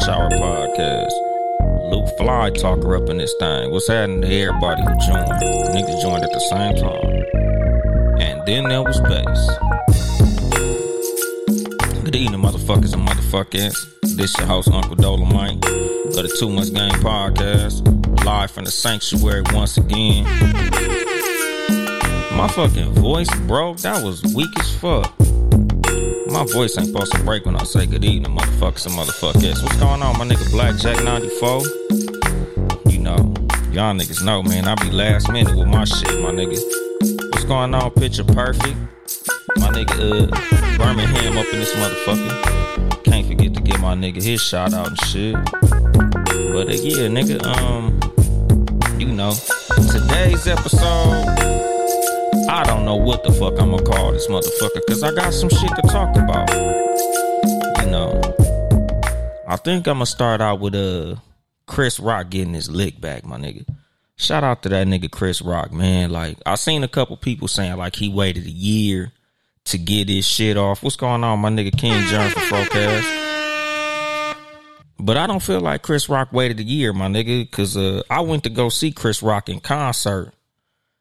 Lunch Hour Podcast. Luke Fly talker up in this thing. What's happening to everybody who joined? Niggas joined at the same time. And then there was bass. Good evening, motherfuckers and motherfuckers. This your host, Uncle Dolemite of the Too Much Game Podcast. Live from the sanctuary once again. My fucking voice, bro, that was weak as fuck. My voice ain't supposed to break when I say good evening, motherfuckers and motherfuckers. What's going on, my nigga Blackjack 94? You know, y'all niggas know, man. I be last minute with my shit, my nigga. What's going on, Picture Perfect? My nigga, uh, Birmingham up in this motherfucker. Can't forget to give my nigga his shout out and shit. But uh, yeah, nigga, um, you know, today's episode. I don't know what the fuck I'm gonna call this motherfucker because I got some shit to talk about. You know, I think I'm gonna start out with uh Chris Rock getting his lick back, my nigga. Shout out to that nigga Chris Rock, man. Like I seen a couple people saying like he waited a year to get his shit off. What's going on, my nigga King John for Forecast? But I don't feel like Chris Rock waited a year, my nigga, because uh, I went to go see Chris Rock in concert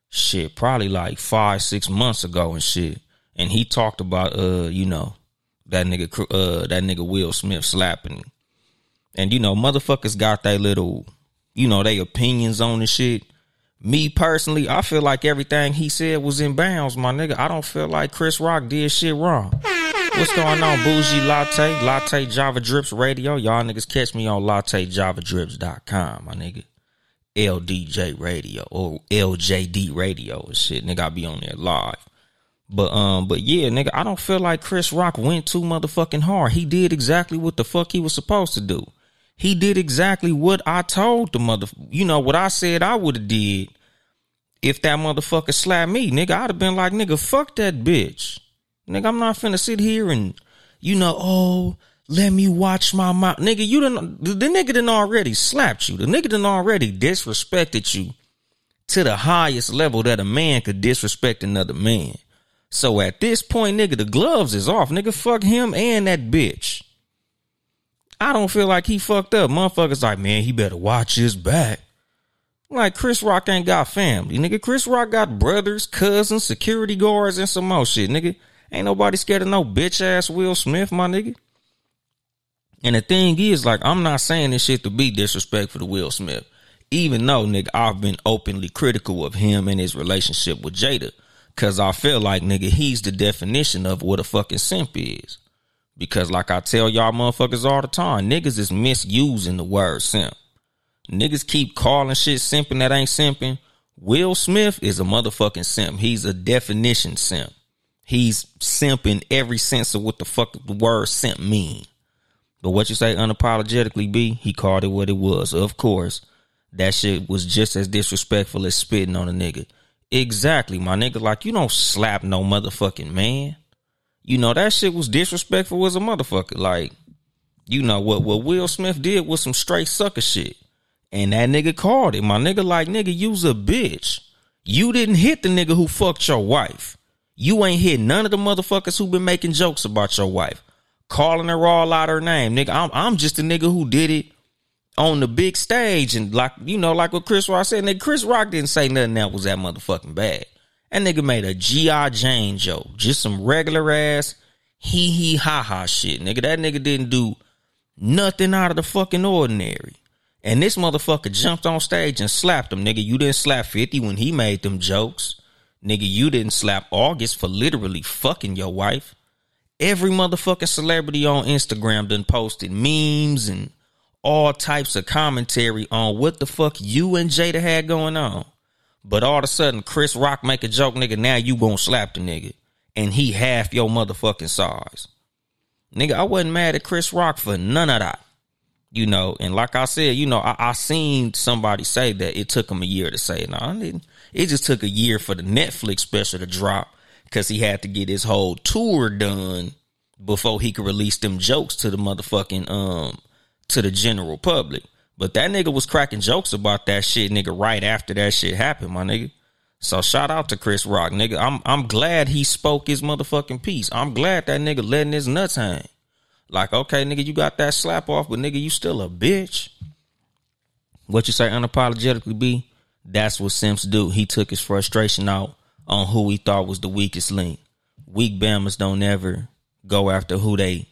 shit, probably like five, six months ago and shit. And he talked about uh, you know, that nigga uh that nigga Will Smith slapping. And you know, motherfuckers got their little, you know, they opinions on the shit. Me personally, I feel like everything he said was in bounds, my nigga. I don't feel like Chris Rock did shit wrong. What's going on, Bougie Latte? Latte Java Drips Radio. Y'all niggas catch me on lattejavadrips.com, my nigga. LDJ radio or LJD radio and shit. Nigga, I be on there live. But um, but yeah, nigga, I don't feel like Chris Rock went too motherfucking hard. He did exactly what the fuck he was supposed to do. He did exactly what I told the mother you know, what I said I would have did if that motherfucker slapped me, nigga. I'd have been like, nigga, fuck that bitch. Nigga, I'm not finna sit here and, you know, oh, let me watch my mouth. Nigga, you done, the nigga done already slapped you. The nigga done already disrespected you to the highest level that a man could disrespect another man. So at this point, nigga, the gloves is off. Nigga, fuck him and that bitch. I don't feel like he fucked up. Motherfuckers like, man, he better watch his back. Like Chris Rock ain't got family. Nigga, Chris Rock got brothers, cousins, security guards, and some more shit. Nigga, ain't nobody scared of no bitch ass Will Smith, my nigga. And the thing is, like, I'm not saying this shit to be disrespectful to Will Smith. Even though, nigga, I've been openly critical of him and his relationship with Jada. Cause I feel like, nigga, he's the definition of what a fucking simp is. Because like I tell y'all motherfuckers all the time, niggas is misusing the word simp. Niggas keep calling shit simping that ain't simping. Will Smith is a motherfucking simp. He's a definition simp. He's simping every sense of what the fuck the word simp mean. But what you say unapologetically be, he called it what it was. Of course, that shit was just as disrespectful as spitting on a nigga. Exactly, my nigga. Like you don't slap no motherfucking man. You know that shit was disrespectful as a motherfucker. Like, you know what what Will Smith did was some straight sucker shit. And that nigga called it. My nigga like nigga, you's a bitch. You didn't hit the nigga who fucked your wife. You ain't hit none of the motherfuckers who been making jokes about your wife calling her all out her name, nigga. I'm I'm just a nigga who did it on the big stage and like you know, like what Chris Rock said. Nigga, Chris Rock didn't say nothing that was that motherfucking bad. That nigga made a G.I. Jane joke, just some regular ass hee hee ha ha shit, nigga. That nigga didn't do nothing out of the fucking ordinary. And this motherfucker jumped on stage and slapped him, nigga. You didn't slap 50 when he made them jokes. Nigga, you didn't slap August for literally fucking your wife. Every motherfucking celebrity on Instagram done posted memes and all types of commentary on what the fuck you and Jada had going on. But all of a sudden, Chris Rock make a joke, nigga. Now you gonna slap the nigga, and he half your motherfucking size, nigga. I wasn't mad at Chris Rock for none of that, you know. And like I said, you know, I, I seen somebody say that it took him a year to say it. No, I didn't. It just took a year for the Netflix special to drop because he had to get his whole tour done before he could release them jokes to the motherfucking um to the general public. But that nigga was cracking jokes about that shit, nigga, right after that shit happened, my nigga. So shout out to Chris Rock, nigga. I'm I'm glad he spoke his motherfucking piece. I'm glad that nigga letting his nuts hang. Like, okay, nigga, you got that slap off, but nigga, you still a bitch. What you say unapologetically be? That's what simps do. He took his frustration out on who he thought was the weakest link. Weak Bammers don't ever go after who they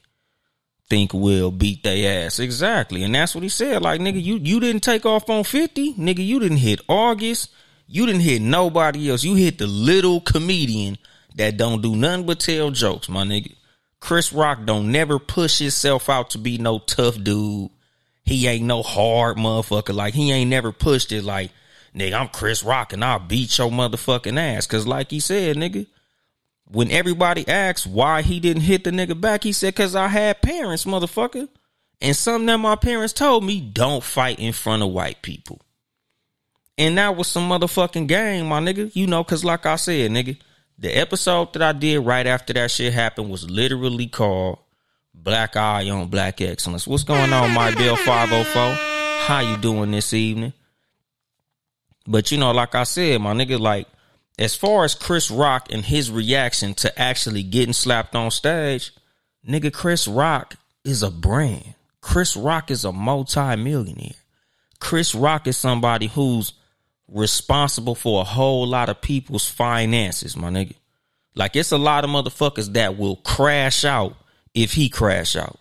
think will beat their ass. Exactly. And that's what he said. Like, nigga, you, you didn't take off on 50. Nigga, you didn't hit August. You didn't hit nobody else. You hit the little comedian that don't do nothing but tell jokes, my nigga. Chris Rock don't never push himself out to be no tough dude. He ain't no hard motherfucker. Like he ain't never pushed it like, nigga, I'm Chris Rock and I'll beat your motherfucking ass. Cause like he said, nigga, when everybody asks why he didn't hit the nigga back, he said, cause I had parents, motherfucker. And something that my parents told me, don't fight in front of white people. And that was some motherfucking game, my nigga. You know, cause like I said, nigga, the episode that I did right after that shit happened was literally called Black Eye on Black Excellence. What's going on, my Bill 504? How you doing this evening? But you know, like I said, my nigga, like as far as Chris Rock and his reaction to actually getting slapped on stage, nigga, Chris Rock is a brand. Chris Rock is a multi-millionaire. Chris Rock is somebody who's responsible for a whole lot of people's finances, my nigga. Like it's a lot of motherfuckers that will crash out if he crash out.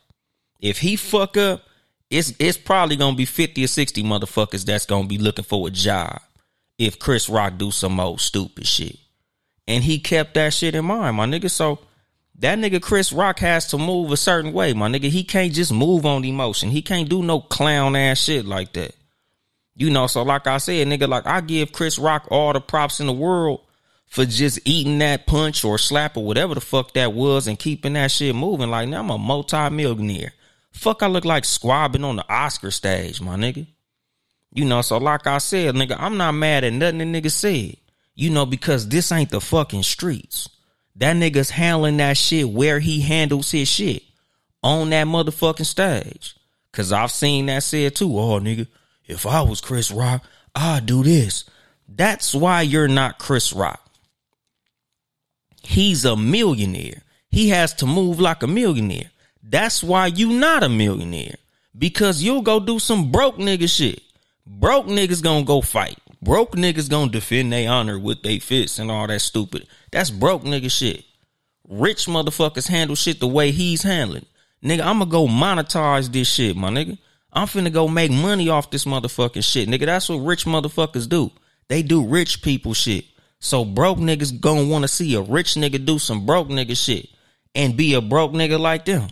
If he fuck up, it's it's probably gonna be 50 or 60 motherfuckers that's gonna be looking for a job if Chris Rock do some old stupid shit. And he kept that shit in mind, my nigga. So that nigga Chris Rock has to move a certain way, my nigga. He can't just move on emotion. He can't do no clown ass shit like that. You know, so like I said, nigga, like I give Chris Rock all the props in the world for just eating that punch or slap or whatever the fuck that was and keeping that shit moving. Like now I'm a multi-millionaire. Fuck, I look like squabbing on the Oscar stage, my nigga. You know, so like I said, nigga, I'm not mad at nothing the nigga said. You know, because this ain't the fucking streets. That nigga's handling that shit where he handles his shit. On that motherfucking stage. Cause I've seen that said too. Oh, nigga, if I was Chris Rock, I'd do this. That's why you're not Chris Rock. He's a millionaire. He has to move like a millionaire. That's why you not a millionaire. Because you'll go do some broke nigga shit. Broke niggas gonna go fight. Broke niggas gonna defend their honor with their fists and all that stupid. That's broke nigga shit. Rich motherfuckers handle shit the way he's handling. Nigga, I'ma go monetize this shit, my nigga. I'm finna go make money off this motherfucking shit. Nigga, that's what rich motherfuckers do. They do rich people shit. So broke niggas gonna wanna see a rich nigga do some broke nigga shit and be a broke nigga like them.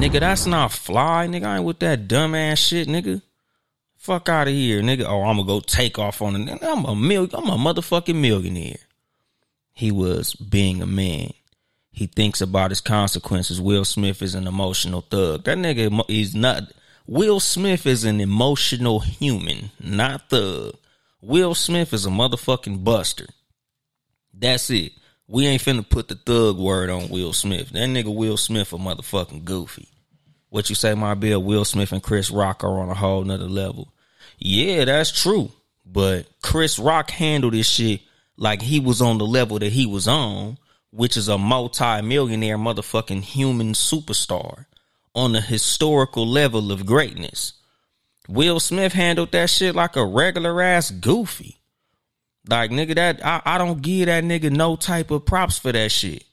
Nigga, that's not fly, nigga. I ain't with that dumb ass shit, nigga. Fuck out of here, nigga. Oh, I'm gonna go take off on it. I'm a mil- I'm a motherfucking millionaire he was being a man. He thinks about his consequences. Will Smith is an emotional thug. That nigga is not. Will Smith is an emotional human, not thug. Will Smith is a motherfucking buster. That's it. We ain't finna put the thug word on Will Smith. That nigga Will Smith a motherfucking goofy. What you say, my bill? Will Smith and Chris Rock are on a whole nother level. Yeah, that's true. But Chris Rock handled this shit like he was on the level that he was on, which is a multi-millionaire motherfucking human superstar on a historical level of greatness. Will Smith handled that shit like a regular ass goofy. Like nigga, that I, I don't give that nigga no type of props for that shit.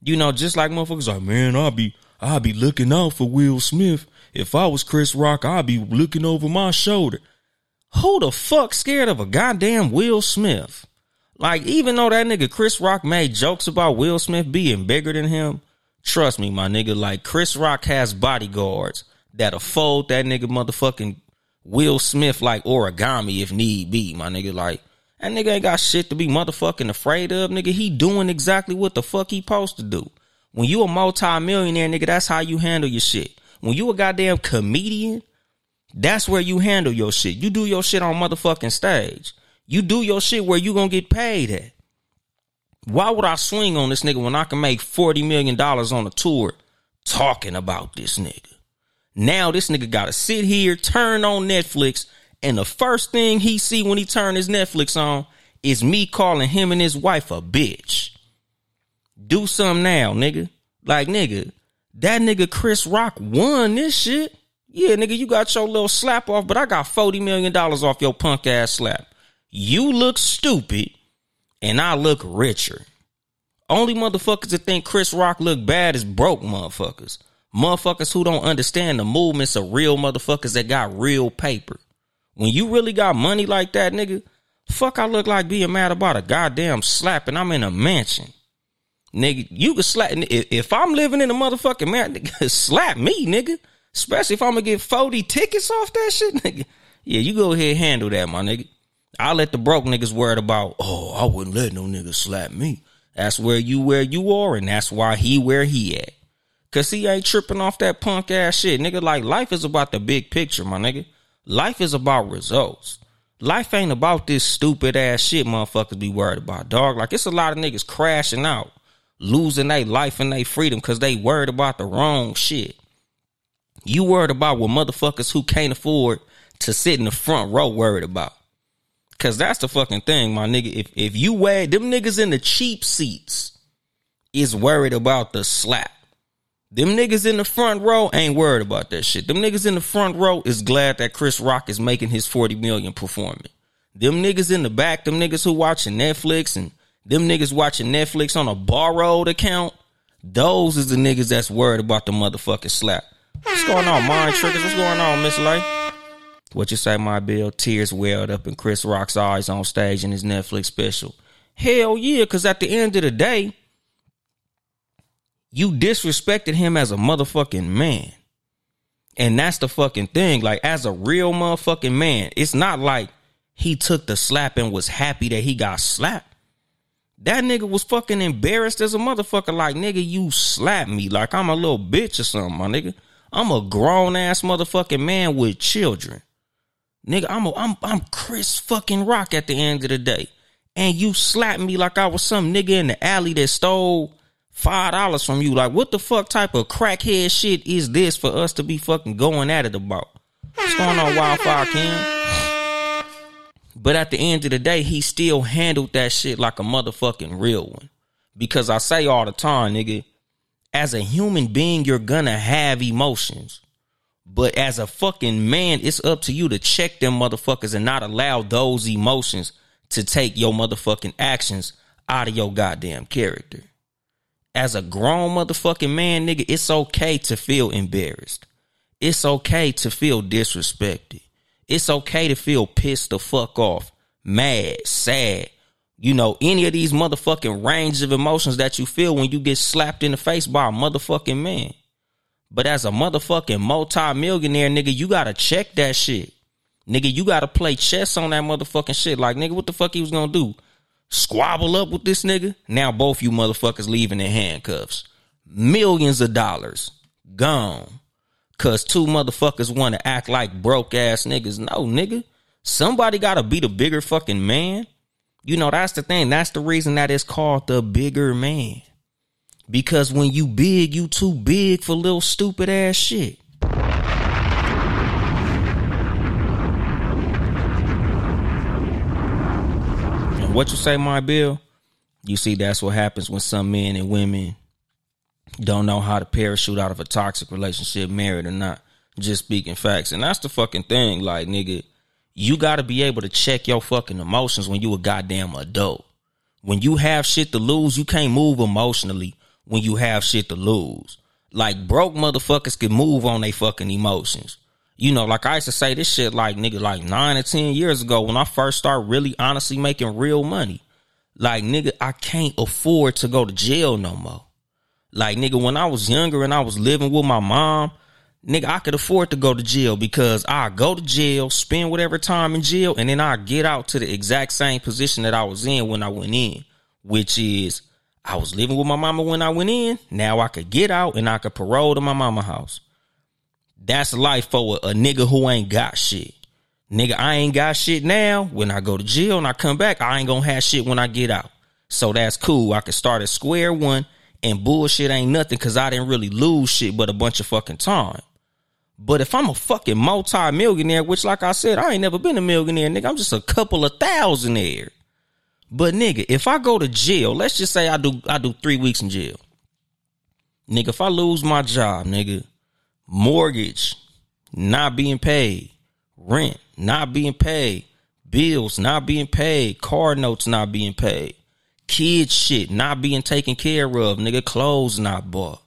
You know, just like motherfuckers like, man, I'll be I'll be looking out for Will Smith. If I was Chris Rock, I'd be looking over my shoulder. Who the fuck scared of a goddamn Will Smith? Like, even though that nigga Chris Rock made jokes about Will Smith being bigger than him, trust me, my nigga, like Chris Rock has bodyguards that'll fold that nigga motherfucking Will Smith like origami if need be, my nigga. Like, that nigga ain't got shit to be motherfucking afraid of, nigga. He doing exactly what the fuck he supposed to do. When you a multi-millionaire, nigga, that's how you handle your shit. When you a goddamn comedian, that's where you handle your shit. You do your shit on motherfucking stage. You do your shit where you gonna get paid at. Why would I swing on this nigga when I can make $40 million on a tour talking about this nigga? Now this nigga gotta sit here, turn on Netflix, and the first thing he see when he turn his Netflix on is me calling him and his wife a bitch. Do something now, nigga. Like, nigga, that nigga Chris Rock won this shit. Yeah, nigga, you got your little slap off, but I got $40 million off your punk ass slap. You look stupid, and I look richer. Only motherfuckers that think Chris Rock look bad is broke motherfuckers. Motherfuckers who don't understand the movements of real motherfuckers that got real paper. When you really got money like that, nigga, fuck I look like being mad about a goddamn slap and I'm in a mansion. Nigga, you can slap if, I'm living in a motherfucking man, nigga, slap me, nigga. Especially if I'm gonna get 40 tickets off that shit, nigga. Yeah, you go ahead handle that, my nigga. I'll let the broke niggas worried about, oh, I wouldn't let no nigga slap me. That's where you where you are, and that's why he where he at. Cause he ain't tripping off that punk ass shit. Nigga, like life is about the big picture, my nigga. Life is about results. Life ain't about this stupid ass shit motherfuckers be worried about, dog. Like it's a lot of niggas crashing out, losing their life and their freedom because they worried about the wrong shit. You worried about what motherfuckers who can't afford to sit in the front row worried about. Cause that's the fucking thing, my nigga. If if you wear them niggas in the cheap seats is worried about the slap. Them niggas in the front row ain't worried about that shit. Them niggas in the front row is glad that Chris Rock is making his 40 million performing. Them niggas in the back, them niggas who watching Netflix and them niggas watching Netflix on a borrowed account, those is the niggas that's worried about the motherfucking slap. What's going on, mind triggers? What's going on, Miss Light? What you say, my bill? Tears welled up in Chris Rock's eyes on stage in his Netflix special. Hell yeah, because at the end of the day, you disrespected him as a motherfucking man. And that's the fucking thing. Like, as a real motherfucking man, it's not like he took the slap and was happy that he got slapped. That nigga was fucking embarrassed as a motherfucker. Like, nigga, you slapped me like I'm a little bitch or something, my nigga. I'm a grown ass motherfucking man with children. Nigga, I'm a, I'm I'm Chris fucking Rock at the end of the day. And you slapped me like I was some nigga in the alley that stole five dollars from you. Like, what the fuck type of crackhead shit is this for us to be fucking going at it about? What's going on, Wildfire King? But at the end of the day, he still handled that shit like a motherfucking real one. Because I say all the time, nigga, as a human being, you're gonna have emotions. But as a fucking man, it's up to you to check them motherfuckers and not allow those emotions to take your motherfucking actions out of your goddamn character as a grown motherfucking man, nigga, it's okay to feel embarrassed. It's okay to feel disrespected. It's okay to feel pissed the fuck off, mad, sad. You know, any of these motherfucking range of emotions that you feel when you get slapped in the face by a motherfucking man. But as a motherfucking multi-millionaire, nigga, you gotta check that shit. Nigga, you gotta play chess on that motherfucking shit. Like, nigga, what the fuck he was gonna do? Squabble up with this nigga. Now both you motherfuckers leaving in handcuffs. Millions of dollars gone. Cause two motherfuckers want to act like broke ass niggas. No, nigga. Somebody gotta be the bigger fucking man. You know, that's the thing. That's the reason that it's called the bigger man. Because when you big, you too big for little stupid ass shit. What you say, my bill? You see, that's what happens when some men and women don't know how to parachute out of a toxic relationship, married or not. Just speaking facts. And that's the fucking thing. Like, nigga, you gotta be able to check your fucking emotions when you a goddamn adult. When you have shit to lose, you can't move emotionally when you have shit to lose. Like broke motherfuckers can move on their fucking emotions you know, like I used to say this shit like nigga like nine or ten years ago when I first started really honestly making real money. Like nigga, I can't afford to go to jail no more. Like nigga, when I was younger and I was living with my mom, nigga, I could afford to go to jail because I go to jail, spend whatever time in jail, and then I get out to the exact same position that I was in when I went in, which is I was living with my mama when I went in. Now I could get out and I could parole to my mama house. That's life for a, a nigga who ain't got shit. Nigga, I ain't got shit now. When I go to jail and I come back, I ain't gonna have shit when I get out. So that's cool. I can start at square one and bullshit ain't nothing because I didn't really lose shit but a bunch of fucking time. But if I'm a fucking multi-millionaire, which like I said, I ain't never been a millionaire, nigga, I'm just a couple of thousandaire. But nigga, if I go to jail, let's just say I do I do three weeks in jail. Nigga, if I lose my job, nigga, mortgage not being paid, rent not being paid, bills not being paid, car notes not being paid, kid shit not being taken care of, nigga, clothes not bought,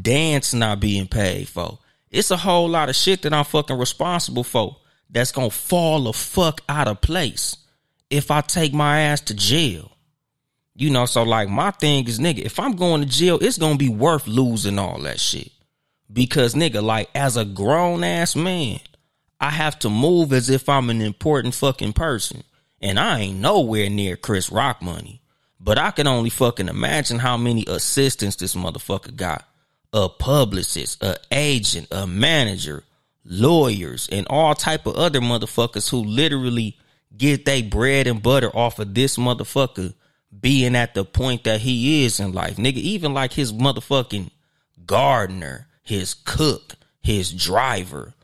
dance not being paid for. It's a whole lot of shit that I'm fucking responsible for that's gonna fall the fuck out of place if I take my ass to jail. You know, so like my thing is, nigga, if I'm going to jail, it's gonna be worth losing all that shit. Because nigga, like as a grown ass man, I have to move as if I'm an important fucking person. And I ain't nowhere near Chris Rock money. But I can only fucking imagine how many assistants this motherfucker got. A publicist, a agent, a manager, lawyers, and all type of other motherfuckers who literally get they bread and butter off of this motherfucker being at the point that he is in life. Nigga, even like his motherfucking gardener, his cook, his driver.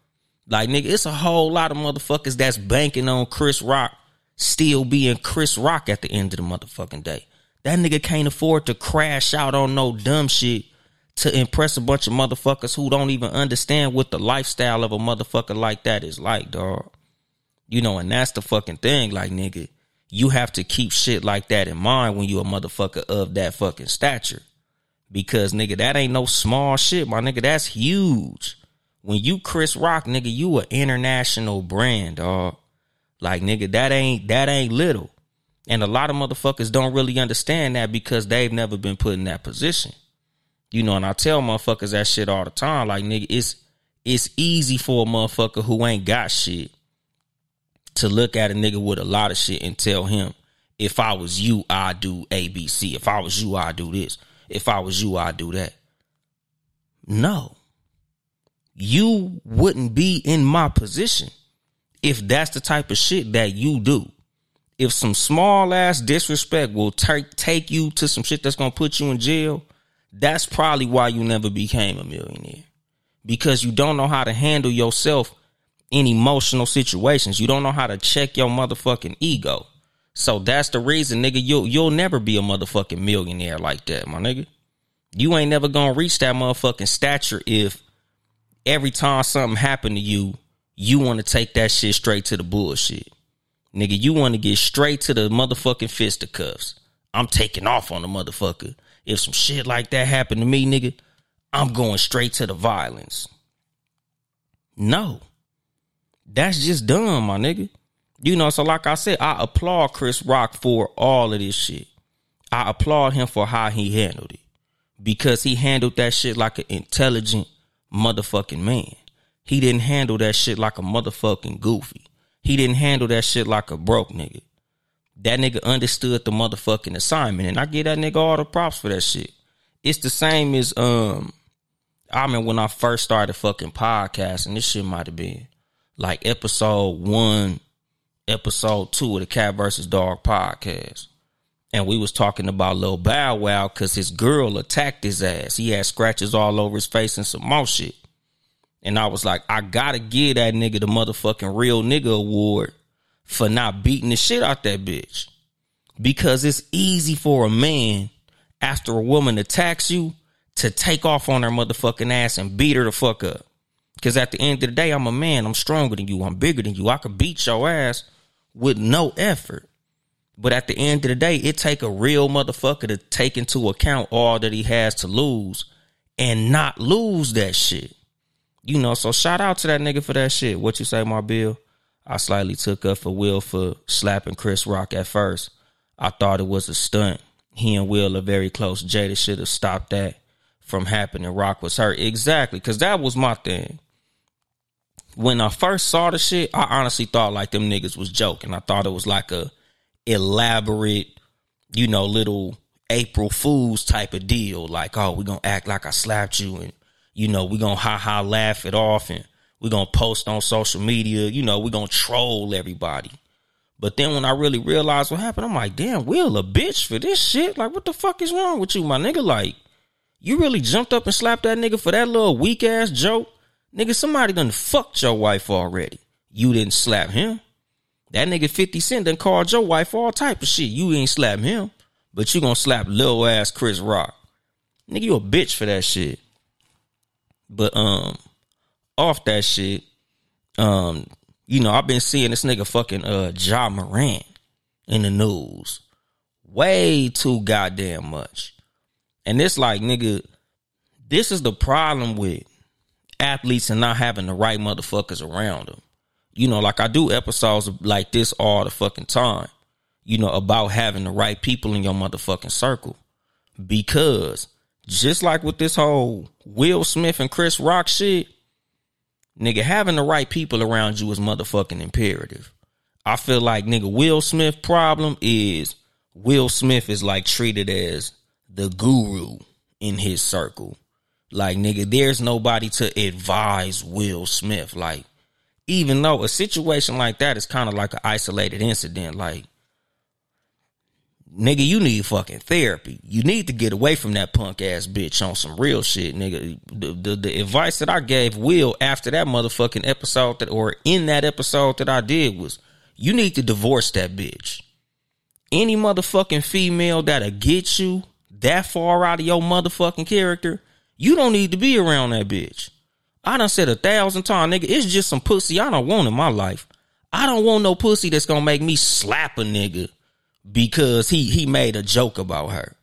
Like, nigga, it's a whole lot of motherfuckers that's banking on Chris Rock still being Chris Rock at the end of the motherfucking day. That nigga can't afford to crash out on no dumb shit to impress a bunch of motherfuckers who don't even understand what the lifestyle of a motherfucker like that is like, dog. You know, and that's the fucking thing. Like, nigga, you have to keep shit like that in mind when you a motherfucker of that fucking stature. Because, nigga, that ain't no small shit, my nigga. That's huge. When you Chris Rock, nigga, you an international brand, dog. Like, nigga, that ain't that ain't little. And a lot of motherfuckers don't really understand that because they've never been put in that position. You know, and I tell motherfuckers that shit all the time. Like, nigga, it's it's easy for a motherfucker who ain't got shit to look at a nigga with a lot of shit and tell him, if I was you, I'd do ABC. If I was you, I'd do this. If I was you, I'd do that. No. You wouldn't be in my position if that's the type of shit that you do. If some small ass disrespect will take take you to some shit that's gonna put you in jail, that's probably why you never became a millionaire. Because you don't know how to handle yourself in emotional situations. You don't know how to check your motherfucking ego. So that's the reason, nigga, you'll you'll never be a motherfucking millionaire like that, my nigga. You ain't never gonna reach that motherfucking stature if every time something happened to you, you want to take that shit straight to the bullshit. Nigga, you want to get straight to the motherfucking fisticuffs. I'm taking off on the motherfucker. If some shit like that happened to me, nigga, I'm going straight to the violence. No. That's just dumb, my nigga. You know, so like I said, I applaud Chris Rock for all of this shit. I applaud him for how he handled it. Because he handled that shit like an intelligent motherfucking man. He didn't handle that shit like a motherfucking goofy. He didn't handle that shit like a broke nigga. That nigga understood the motherfucking assignment. And I give that nigga all the props for that shit. It's the same as um I mean when I first started fucking podcasting, this shit might have been like episode one, episode two of the Cat versus Dog podcast. And we was talking about Lil Bow Wow because his girl attacked his ass. He had scratches all over his face and some more shit. And I was like, I gotta give that nigga the motherfucking real nigga award for not beating the shit out that bitch. Because it's easy for a man after a woman attacks you to take off on her motherfucking ass and beat her the fuck up. Because at the end of the day, I'm a man. I'm stronger than you. I'm bigger than you. I could beat your ass with no effort. But at the end of the day, it take a real motherfucker to take into account all that he has to lose and not lose that shit. You know, so shout out to that nigga for that shit. What you say, my bill? I slightly took up for Will for slapping Chris Rock at first. I thought it was a stunt. He and Will are very close. Jada should have stopped that from happening. Rock was hurt. Exactly, because that was my thing when I first saw the shit, I honestly thought like them niggas was joking. I thought it was like a elaborate, you know, little April Fools type of deal. Like, oh, we gonna act like I slapped you and you know, we gonna ha ha laugh it off and we gonna post on social media, you know, we gonna troll everybody. But then when I really realized what happened, I'm like, damn, Will a bitch for this shit. Like, what the fuck is wrong with you, my nigga? Like, you really jumped up and slapped that nigga for that little weak ass joke? Nigga, somebody done fucked your wife already. You didn't slap him. That nigga 50 Cent done called your wife all type of shit. You ain't slap him, but you gonna slap little ass Chris Rock. Nigga, you a bitch for that shit. But um, off that shit, um, you know, I've been seeing this nigga fucking uh Ja Morant in the news. Way too goddamn much. And it's like, nigga, this is the problem with athletes and not having the right motherfuckers around them. You know, like I do episodes like this all the fucking time, you know, about having the right people in your motherfucking circle. Because just like with this whole Will Smith and Chris Rock shit, nigga, having the right people around you is motherfucking imperative. I feel like nigga Will Smith problem is Will Smith is like treated as the guru in his circle. Like nigga, there's nobody to advise Will Smith. Like, even though a situation like that is kind of like an isolated incident, like nigga, you need fucking therapy. You need to get away from that punk ass bitch on some real shit, nigga. The, the, the advice that I gave Will after that motherfucking episode that, or in that episode that I did was, you need to divorce that bitch. Any motherfucking female that'll get you that far out of your motherfucking character, you don't need to be around that bitch. I done said a thousand times, nigga, it's just some pussy I don't want in my life. I don't want no pussy that's gonna make me slap a nigga because he he made a joke about her.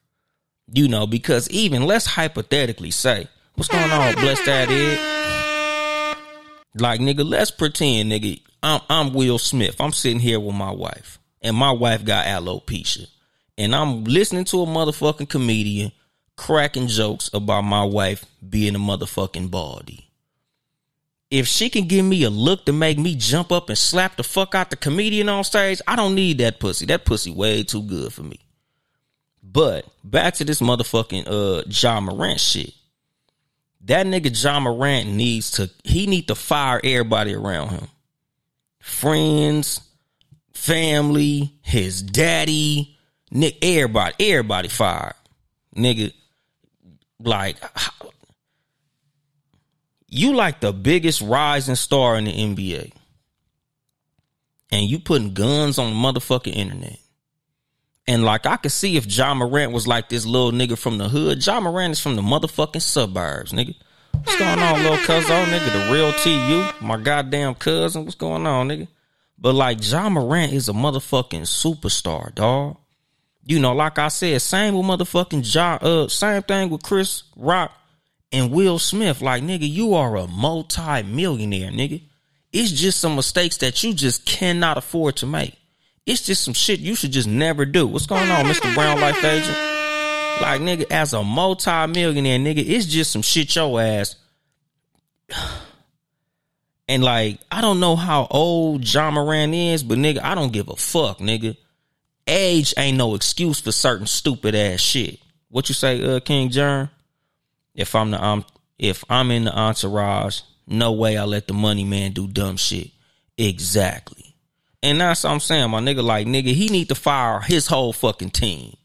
You know, because even let's hypothetically say, what's going on, blessed that is? Like nigga, let's pretend, nigga, I'm I'm Will Smith. I'm sitting here with my wife, and my wife got alopecia, and I'm listening to a motherfucking comedian cracking jokes about my wife being a motherfucking baldy if she can give me a look to make me jump up and slap the fuck out the comedian on stage, I don't need that pussy. That pussy way too good for me. But back to this motherfucking uh Ja Morant shit. That nigga Ja Morant needs to he need to fire everybody around him. Friends, family, his daddy, Nick, everybody, everybody fired. Nigga, like you like the biggest rising star in the NBA. And you putting guns on the motherfucking internet. And like I could see if Ja Morant was like this little nigga from the hood. Ja Morant is from the motherfucking suburbs, nigga. What's going on, little cuzzo, nigga? The real TU, my goddamn cousin. What's going on, nigga? But like Ja Morant is a motherfucking superstar, dog. You know, like I said, same with motherfucking Ja. Uh, same thing with Chris Rock and Will Smith. Like, nigga, you are a multi-millionaire, nigga. It's just some mistakes that you just cannot afford to make. It's just some shit you should just never do. What's going on, Mr. Brown Life Agent? Like, nigga, as a multi-millionaire, nigga, it's just some shit your ass. And like, I don't know how old Ja Morant is, but nigga, I don't give a fuck, nigga. Age ain't no excuse for certain stupid ass shit. What you say, uh, King John? If I'm the um, if I'm in the entourage, no way I let the money man do dumb shit. Exactly. And that's what I'm saying, my nigga. Like, nigga, he need to fire his whole fucking team.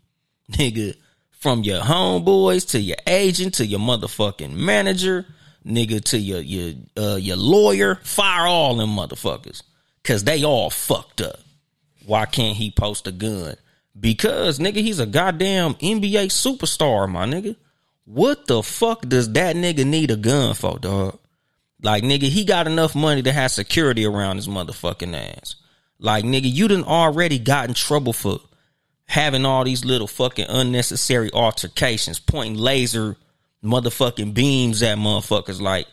Nigga, from your homeboys to your agent to your motherfucking manager, nigga, to your your uh, your lawyer, fire all them motherfuckers. Cause they all fucked up. Why can't he post a gun? Because nigga, he's a goddamn NBA superstar, my nigga. What the fuck does that nigga need a gun for, dog? Like, nigga, he got enough money to have security around his motherfucking ass. Like, nigga, you done already got in trouble for having all these little fucking unnecessary altercations, pointing laser motherfucking beams at motherfuckers. Like,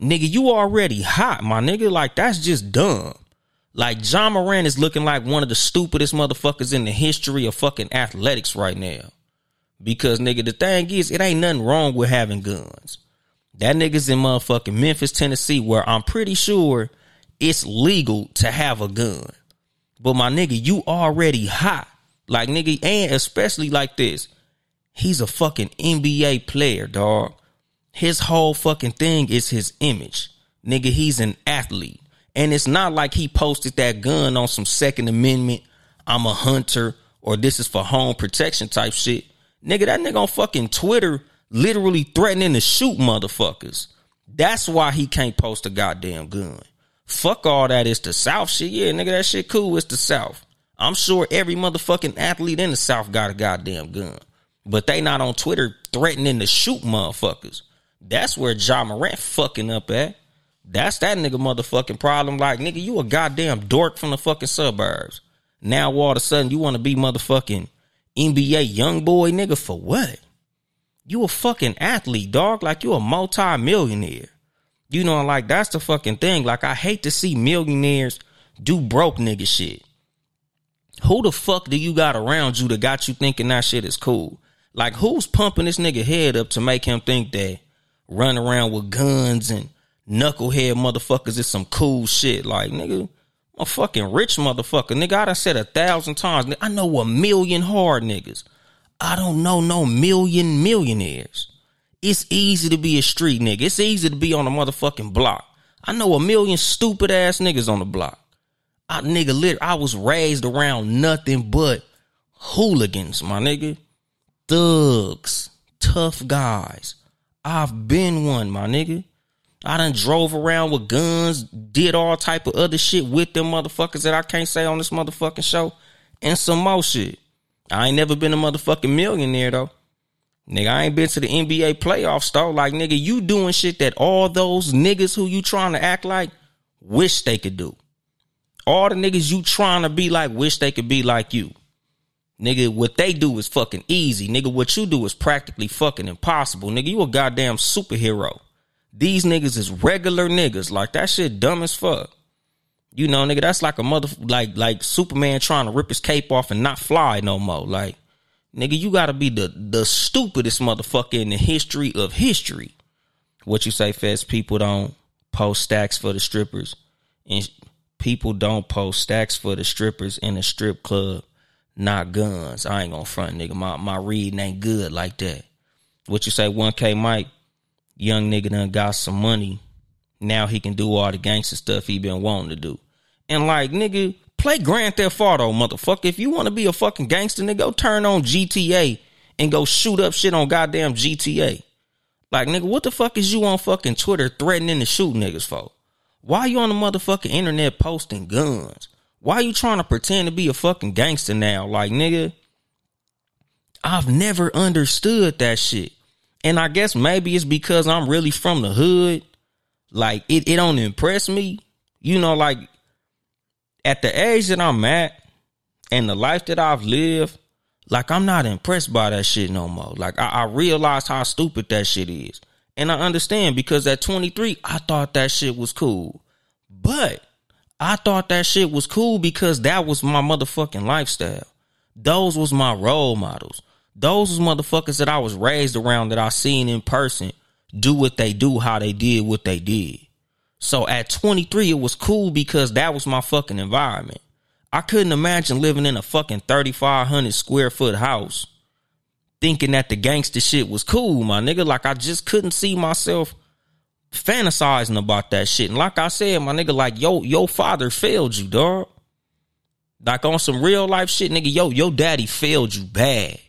nigga, you already hot, my nigga. Like, that's just dumb. Like, Ja Morant is looking like one of the stupidest motherfuckers in the history of fucking athletics right now. Because nigga, the thing is, it ain't nothing wrong with having guns. That nigga's in motherfucking Memphis, Tennessee, where I'm pretty sure it's legal to have a gun. But my nigga, you already hot. Like nigga, and especially like this. He's a fucking NBA player, dog. His whole fucking thing is his image. Nigga, he's an athlete. And it's not like he posted that gun on some Second Amendment, I'm a hunter, or this is for home protection type shit. Nigga, that nigga on fucking Twitter literally threatening to shoot motherfuckers. That's why he can't post a goddamn gun. Fuck all that. It's the South shit. Yeah, nigga, that shit cool. It's the South. I'm sure every motherfucking athlete in the South got a goddamn gun. But they not on Twitter threatening to shoot motherfuckers. That's where Ja Morant fucking up at. That's that nigga motherfucking problem. Like, nigga, you a goddamn dork from the fucking suburbs. Now all of a sudden you want to be motherfucking NBA YoungBoy nigga for what? You a fucking athlete, dog. Like you a multi-millionaire. You know, like that's the fucking thing. Like I hate to see millionaires do broke nigga shit. Who the fuck do you got around you that got you thinking that shit is cool? Like who's pumping this nigga head up to make him think that running around with guns and knucklehead motherfuckers is some cool shit? Like nigga, a fucking rich motherfucker. Nigga, I done said a thousand times. I know a million hard niggas. I don't know no million millionaires. It's easy to be a street nigga. It's easy to be on a motherfucking block. I know a million stupid ass niggas on the block. I nigga lit I was raised around nothing but hooligans, my nigga. Thugs, tough guys. I've been one, my nigga. I done drove around with guns, did all type of other shit with them motherfuckers that I can't say on this motherfucking show, and some more shit. I ain't never been a motherfucking millionaire though. Nigga, I ain't been to the NBA playoffs though. Like, nigga, you doing shit that all those niggas who you trying to act like wish they could do. All the niggas you trying to be like wish they could be like you. Nigga, what they do is fucking easy. Nigga, what you do is practically fucking impossible. Nigga, you a goddamn superhero. These niggas is regular niggas. Like that shit dumb as fuck. You know, nigga, that's like a mother like like Superman trying to rip his cape off and not fly no more. Like, nigga, you gotta be the the stupidest motherfucker in the history of history. What you say, Feds? People don't post stacks for the strippers, and people don't post stacks for the strippers in a strip club, not guns. I ain't gonna front, nigga. My my reading ain't good like that. What you say, one K Mike? Young nigga done got some money. Now he can do all the gangster stuff he been wanting to do. And like, nigga, play Grand Theft Auto, motherfucker. If you want to be a fucking gangster, nigga, go turn on GTA and go shoot up shit on goddamn GTA. Like, nigga, what the fuck is you on fucking Twitter threatening to shoot niggas for? Why you on the motherfucking internet posting guns? Why you trying to pretend to be a fucking gangster now? Like, nigga, I've never understood that shit. And I guess maybe it's because I'm really from the hood. Like, it, it don't impress me. You know, like, at the age that I'm at and the life that I've lived, like I'm not impressed by that shit no more. Like I, I realized how stupid that shit is. And I understand because at 23, I thought that shit was cool. But I thought that shit was cool because that was my motherfucking lifestyle. Those was my role models. Those was motherfuckers that I was raised around that I seen in person do what they do, how they did what they did. So at 23, it was cool because that was my fucking environment. I couldn't imagine living in a fucking 3,500 square foot house thinking that the gangster shit was cool, my nigga. Like I just couldn't see myself fantasizing about that shit. And like I said, my nigga, like yo, your father failed you, dog. Like on some real life shit, nigga, yo, your daddy failed you bad.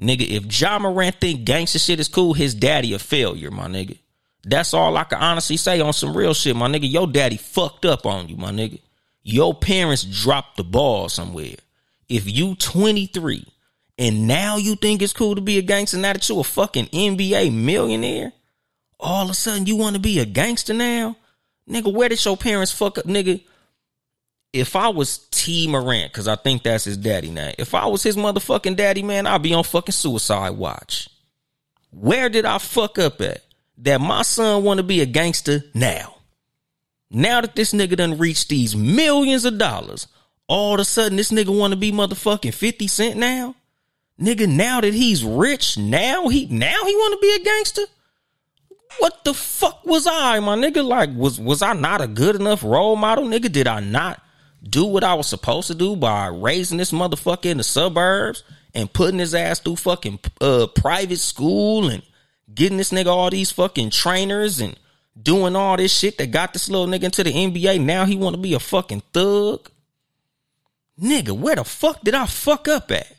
Nigga, if Ja Morant think gangster shit is cool, his daddy a failure, my nigga. That's all I can honestly say on some real shit, my nigga. Your daddy fucked up on you, my nigga. Your parents dropped the ball somewhere. If you 23 and now you think it's cool to be a gangster now that you a fucking NBA millionaire, all of a sudden you want to be a gangster now? Nigga, where did your parents fuck up, nigga? If I was T Morant, cause I think that's his daddy now. If I was his motherfucking daddy, man, I'd be on fucking suicide watch. Where did I fuck up at? that my son want to be a gangster now. Now that this nigga done reached these millions of dollars, all of a sudden this nigga want to be motherfucking 50 cent now? Nigga, now that he's rich, now he now he want to be a gangster? What the fuck was I, my nigga? Like, was was I not a good enough role model, nigga? Did I not do what I was supposed to do by raising this motherfucker in the suburbs and putting his ass through fucking uh private school and getting this nigga all these fucking trainers and doing all this shit that got this little nigga into the NBA. Now he want to be a fucking thug. Nigga, where the fuck did I fuck up at?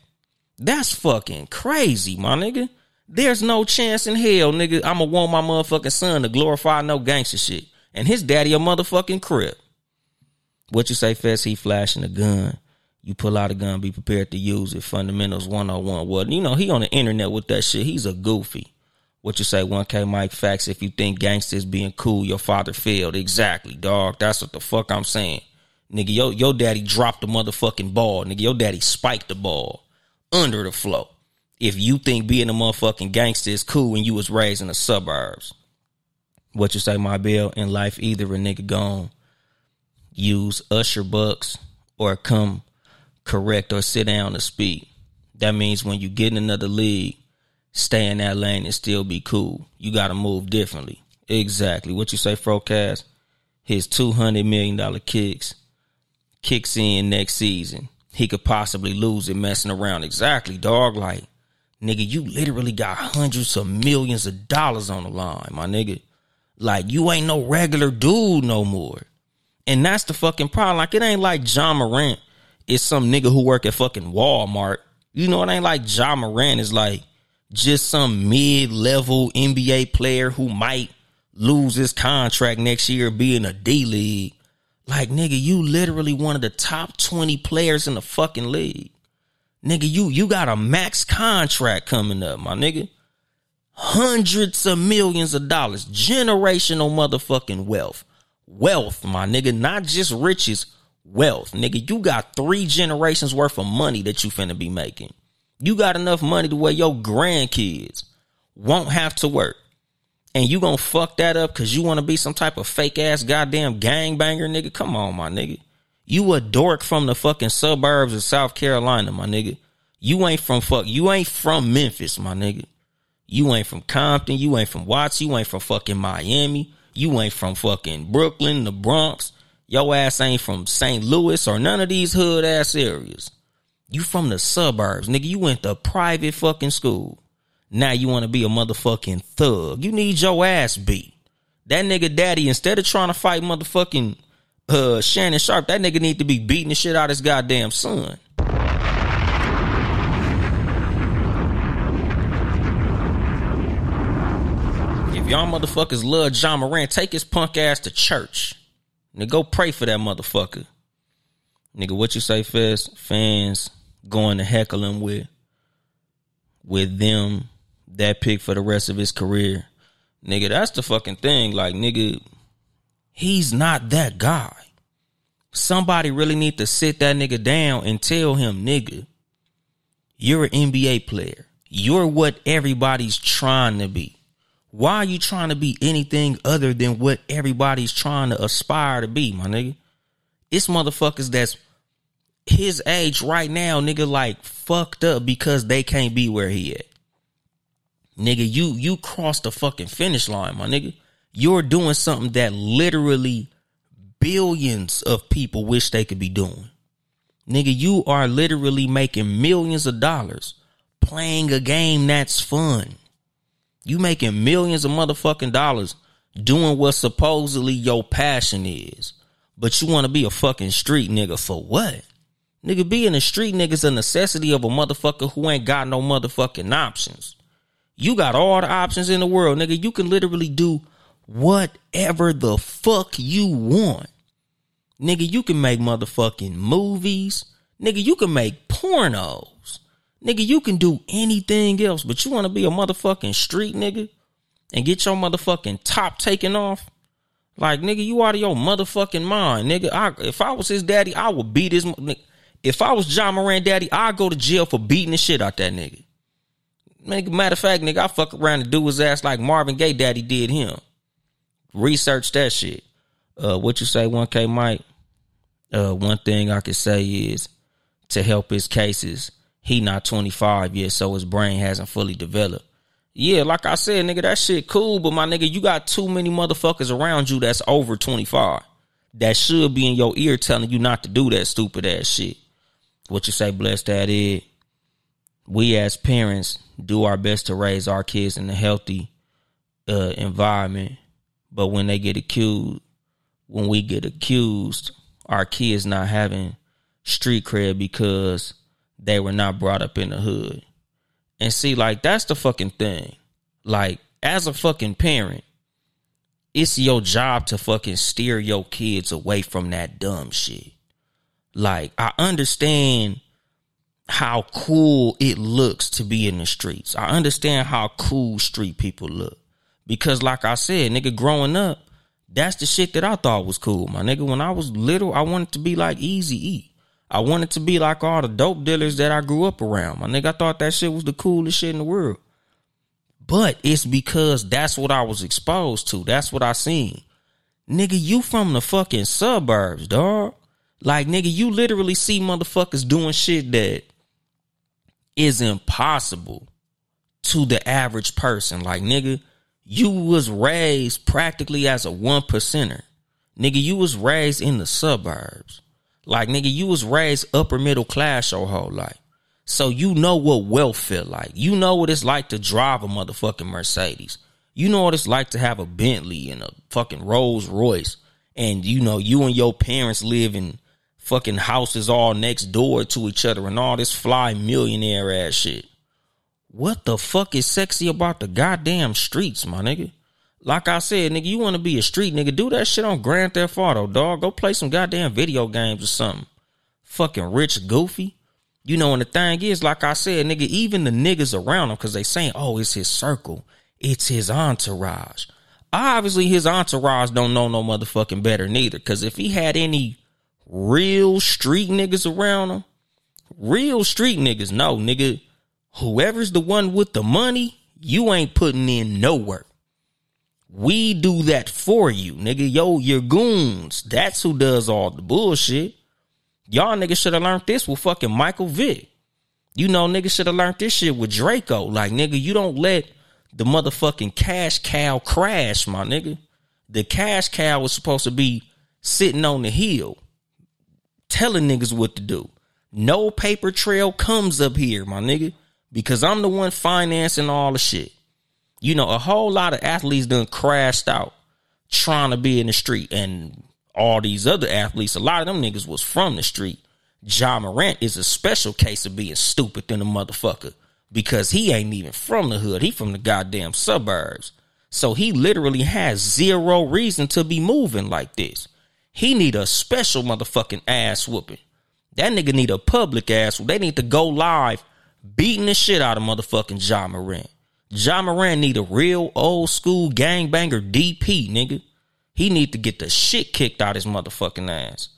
That's fucking crazy, my nigga. There's no chance in hell, nigga. I'ma want my motherfucking son to glorify no gangster shit. And his daddy a motherfucking crip. What you say, Fess? He flashing a gun. You pull out a gun, be prepared to use it. Fundamentals 101. Well, you know, he on the internet with that shit. He's a goofy. What you say, 1K Mike Facts, if you think gangsters being cool, your father failed. Exactly, dog. That's what the fuck I'm saying. Nigga, your, your daddy dropped the motherfucking ball. Nigga, your daddy spiked the ball under the flow. If you think being a motherfucking gangster is cool when you was raised in the suburbs. What you say, my bill, in life, either a nigga gone use usher bucks or come correct or sit down to speak. That means when you get in another league, stay in that lane and still be cool. You got to move differently. Exactly. What you say, Frocast? His $200 million kicks kicks in next season. He could possibly lose it messing around. Exactly, dog. Like, nigga, you literally got hundreds of millions of dollars on the line, my nigga. Like, you ain't no regular dude no more. And that's the fucking problem. Like, it ain't like Ja Morant is some nigga who work at fucking Walmart. You know, it ain't like Ja Morant is like just some mid-level NBA player who might lose his contract next year be in a D league. Like nigga, you literally one of the top 20 players in the fucking league. Nigga, you you got a max contract coming up, my nigga. Hundreds of millions of dollars, generational motherfucking wealth. Wealth, my nigga, not just riches, wealth. Nigga, you got three generations worth of money that you finna be making. You got enough money to where your grandkids won't have to work. And you gonna fuck that up because you wanna be some type of fake ass goddamn gangbanger, nigga? Come on, my nigga. You a dork from the fucking suburbs of South Carolina, my nigga. You ain't from fuck. You ain't from Memphis, my nigga. You ain't from Compton. You ain't from Watts. You ain't from fucking Miami. You ain't from fucking Brooklyn, the Bronx. Your ass ain't from St. Louis or none of these hood ass areas. You from the suburbs, nigga. You went to private fucking school. Now you want to be a motherfucking thug. You need your ass beat. That nigga daddy, instead of trying to fight motherfucking uh, Shannon Sharpe, that nigga need to be beating the shit out of his goddamn son. Y'all motherfuckers love Ja Morant, take his punk ass to church. Nigga, go pray for that motherfucker. Nigga, what you say, Fez? Fans going to heckle him with with them that pick for the rest of his career. Nigga, that's the fucking thing. Like, nigga, he's not that guy. Somebody really need to sit that nigga down and tell him, nigga, you're an NBA player. You're what everybody's trying to be. Why are you trying to be anything other than what everybody's trying to aspire to be, my nigga? It's motherfuckers that's his age right now, nigga, like fucked up because they can't be where he at. Nigga, you you crossed the fucking finish line, my nigga. You're doing something that literally billions of people wish they could be doing. Nigga, you are literally making millions of dollars playing a game that's fun. You making millions of motherfucking dollars doing what supposedly your passion is. But you want to be a fucking street nigga for what? Nigga, being a street nigga is a necessity of a motherfucker who ain't got no motherfucking options. You got all the options in the world, nigga. You can literally do whatever the fuck you want. Nigga, you can make motherfucking movies. Nigga, you can make pornos. Nigga, you can do anything else, but you want to be a motherfucking street nigga and get your motherfucking top taken off? Like, nigga, you out of your motherfucking mind, nigga. I, if I was his daddy, I would beat his. Nigga. If I was Ja Morant daddy, I'd go to jail for beating the shit out that nigga. Nigga, matter of fact, nigga, I fuck around and do his ass like Marvin Gaye daddy did him. Research that shit. Uh, what you say, 1K Mike? Uh, one thing I could say is to help his cases he not 25 yet, so his brain hasn't fully developed. Yeah, like I said, nigga, that shit cool, but my nigga, you got too many motherfuckers around you that's over 25 that should be in your ear telling you not to do that stupid ass shit. What you say, blessed that is. We as parents do our best to raise our kids in a healthy uh, environment, but when they get accused, when we get accused, our kids not having street cred because they were not brought up in the hood. And see, like, that's the fucking thing. Like, as a fucking parent, it's your job to fucking steer your kids away from that dumb shit. Like, I understand how cool it looks to be in the streets. I understand how cool street people look. Because like I said, nigga, growing up, that's the shit that I thought was cool. My nigga, when I was little, I wanted to be like Easy E. I wanted to be like all the dope dealers that I grew up around. My nigga, I thought that shit was the coolest shit in the world. But it's because that's what I was exposed to. That's what I seen. Nigga, you from the fucking suburbs, dog. Like, nigga, you literally see motherfuckers doing shit that is impossible to the average person. Like, nigga, you was raised practically as a one percenter. Nigga, you was raised in the suburbs. Like, nigga, you was raised upper middle class your whole life. So you know what wealth feel like. You know what it's like to drive a motherfucking Mercedes. You know what it's like to have a Bentley and a fucking Rolls Royce. And you know, you and your parents live in fucking houses all next door to each other and all this fly millionaire ass shit. What the fuck is sexy about the goddamn streets, my nigga? Like I said, nigga, you want to be a street nigga, do that shit on Grand Theft Auto, dog. Go play some goddamn video games or something. Fucking rich goofy. You know, and the thing is, like I said, nigga, even the niggas around him, cause they saying, oh, it's his circle. It's his entourage. Obviously, his entourage don't know no motherfucking better neither. Cause if he had any real street niggas around him, real street niggas know, nigga, whoever's the one with the money, you ain't putting in no work. We do that for you, nigga. Yo, your goons. That's who does all the bullshit. Y'all niggas should have learned this with fucking Michael Vick. You know, niggas should have learned this shit with Draco. Like, nigga, you don't let the motherfucking cash cow crash, my nigga. The cash cow was supposed to be sitting on the hill telling niggas what to do. No paper trail comes up here, my nigga, because I'm the one financing all the shit. You know, a whole lot of athletes done crashed out trying to be in the street, and all these other athletes, a lot of them niggas was from the street. Ja Morant is a special case of being stupid than a motherfucker because he ain't even from the hood. He from the goddamn suburbs. So he literally has zero reason to be moving like this. He need a special motherfucking ass whooping. That nigga need a public ass. They need to go live beating the shit out of motherfucking Ja Morant. Ja Morant need a real old school gangbanger DP, nigga. He need to get the shit kicked out his motherfucking ass.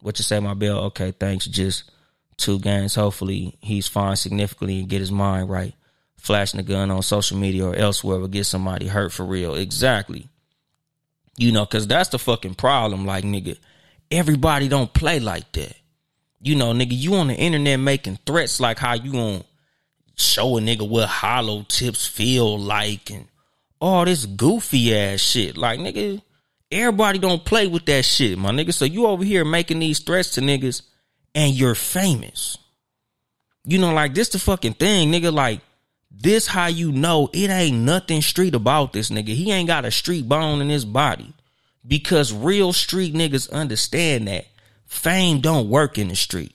What you say, my bill? Okay, thanks. Just two games. Hopefully he's fine significantly and get his mind right. Flashing the gun on social media or elsewhere will get somebody hurt for real. Exactly. You know, cause that's the fucking problem. Like, nigga, everybody don't play like that. You know, nigga, you on the internet making threats like how you gonna show a nigga what hollow tips feel like and all this goofy ass shit. Like, nigga, everybody don't play with that shit, my nigga. So you over here making these threats to niggas and you're famous. You know, like this the fucking thing, nigga. Like, this how you know it ain't nothing street about this nigga. He ain't got a street bone in his body. Because real street niggas understand that fame don't work in the street.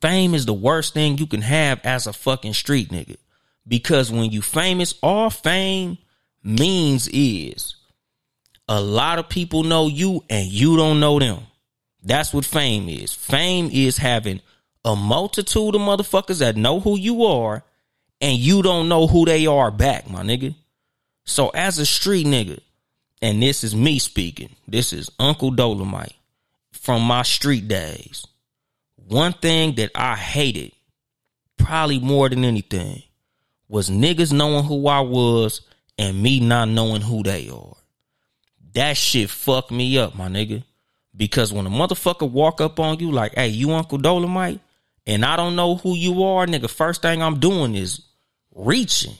Fame is the worst thing you can have as a fucking street nigga. Because when you famous, all fame means is a lot of people know you and you don't know them. That's what fame is. Fame is having a multitude of motherfuckers that know who you are and you don't know who they are back, my nigga. So as a street nigga, and this is me speaking, this is Uncle Dolemite from my street days. One thing that I hated, probably more than anything, was niggas knowing who I was and me not knowing who they are. That shit fucked me up, my nigga. Because when a motherfucker walk up on you like, hey, you Uncle Dolemite, and I don't know who you are, nigga, first thing I'm doing is reaching.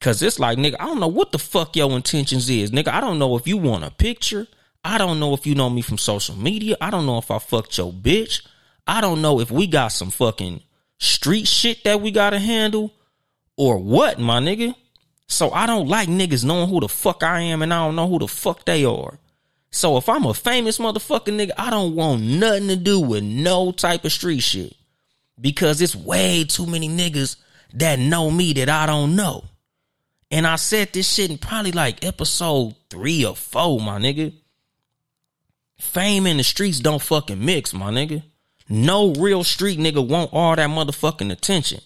Cause it's like, nigga, I don't know what the fuck your intentions is. Nigga, I don't know if you want a picture. I don't know if you know me from social media. I don't know if I fucked your bitch. I don't know if we got some fucking street shit that we gotta handle or what, my nigga. So I don't like niggas knowing who the fuck I am and I don't know who the fuck they are. So if I'm a famous motherfucking nigga, I don't want nothing to do with no type of street shit. Because it's way too many niggas that know me that I don't know. And I said this shit in probably like episode three or four, my nigga. Fame in the streets don't fucking mix, my nigga. No real street nigga want all that motherfucking attention.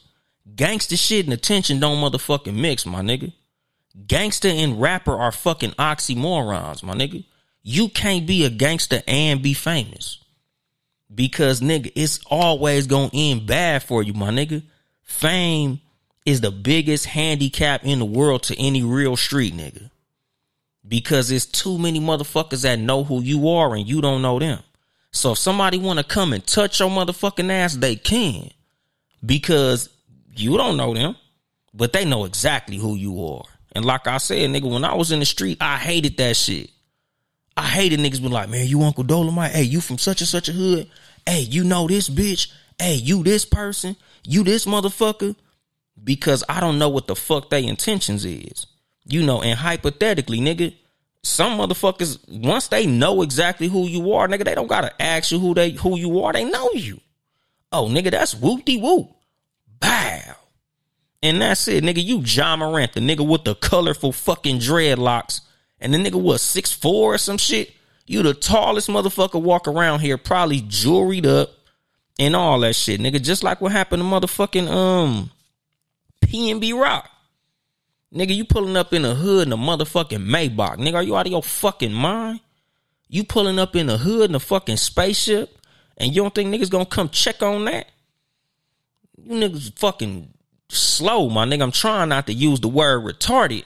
Gangster shit and attention don't motherfucking mix, my nigga. Gangster and rapper are fucking oxymorons, my nigga. You can't be a gangster and be famous. Because nigga, it's always gonna end bad for you, my nigga. Fame is the biggest handicap in the world to any real street nigga. Because it's too many motherfuckers that know who you are and you don't know them. So if somebody wanna come and touch your motherfucking ass, they can. Because you don't know them, but they know exactly who you are. And like I said, nigga, when I was in the street, I hated that shit. I hated niggas be like, man, you Uncle Dolemite. Hey, you from such and such a hood. Hey, you know this bitch. Hey, you this person. You this motherfucker. Because I don't know what the fuck they intentions is. You know, and hypothetically, nigga, some motherfuckers, once they know exactly who you are, nigga, they don't gotta ask you who they who you are. They know you. Oh, nigga, that's whoop de whoop. Bow. And that's it, nigga. You Ja Morant, the nigga with the colorful fucking dreadlocks and the nigga was six four or some shit. You the tallest motherfucker walk around here, probably jewelried up and all that shit, nigga. Just like what happened to motherfucking um PNB Rock. Nigga, you pulling up in the hood in a motherfucking Maybach. Nigga, are you out of your fucking mind? You pulling up in the hood in a fucking spaceship and you don't think niggas gonna come check on that? You niggas fucking slow, my nigga. I'm trying not to use the word retarded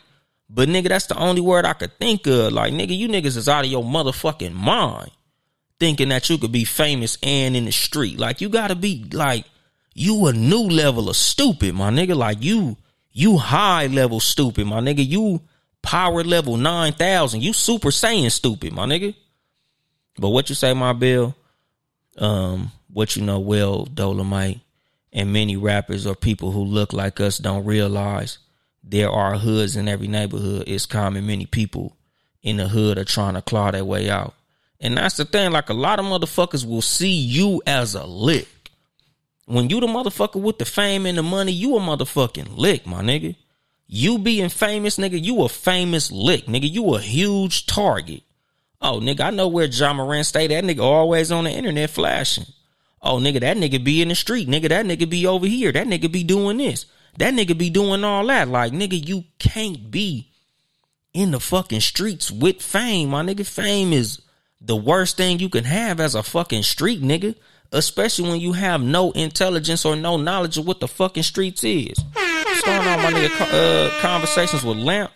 but nigga, that's the only word I could think of. Like, nigga, you niggas is out of your motherfucking mind thinking that you could be famous and in the street. Like, you gotta be like, you a new level of stupid, my nigga. Like, you, you high level stupid, my nigga. You power level 9000. You super saiyan stupid, my nigga. But what you say, my bill? Um, what you know well, Dolemite, and many rappers or people who look like us don't realize there are hoods in every neighborhood. It's common many people in the hood are trying to claw their way out. And that's the thing. Like a lot of motherfuckers will see you as a lick. When you the motherfucker with the fame and the money, you a motherfucking lick, my nigga. You being famous, nigga, you a famous lick, nigga. You a huge target. Oh, nigga, I know where Ja Morant stay. That nigga always on the internet flashing. Oh, nigga, that nigga be in the street. Nigga, that nigga be over here. That nigga be doing this. That nigga be doing all that. Like, nigga, you can't be in the fucking streets with fame. My nigga, fame is the worst thing you can have as a fucking street nigga. Especially when you have no intelligence or no knowledge of what the fucking streets is. Going on, my nigga? Uh, conversations with Lamp.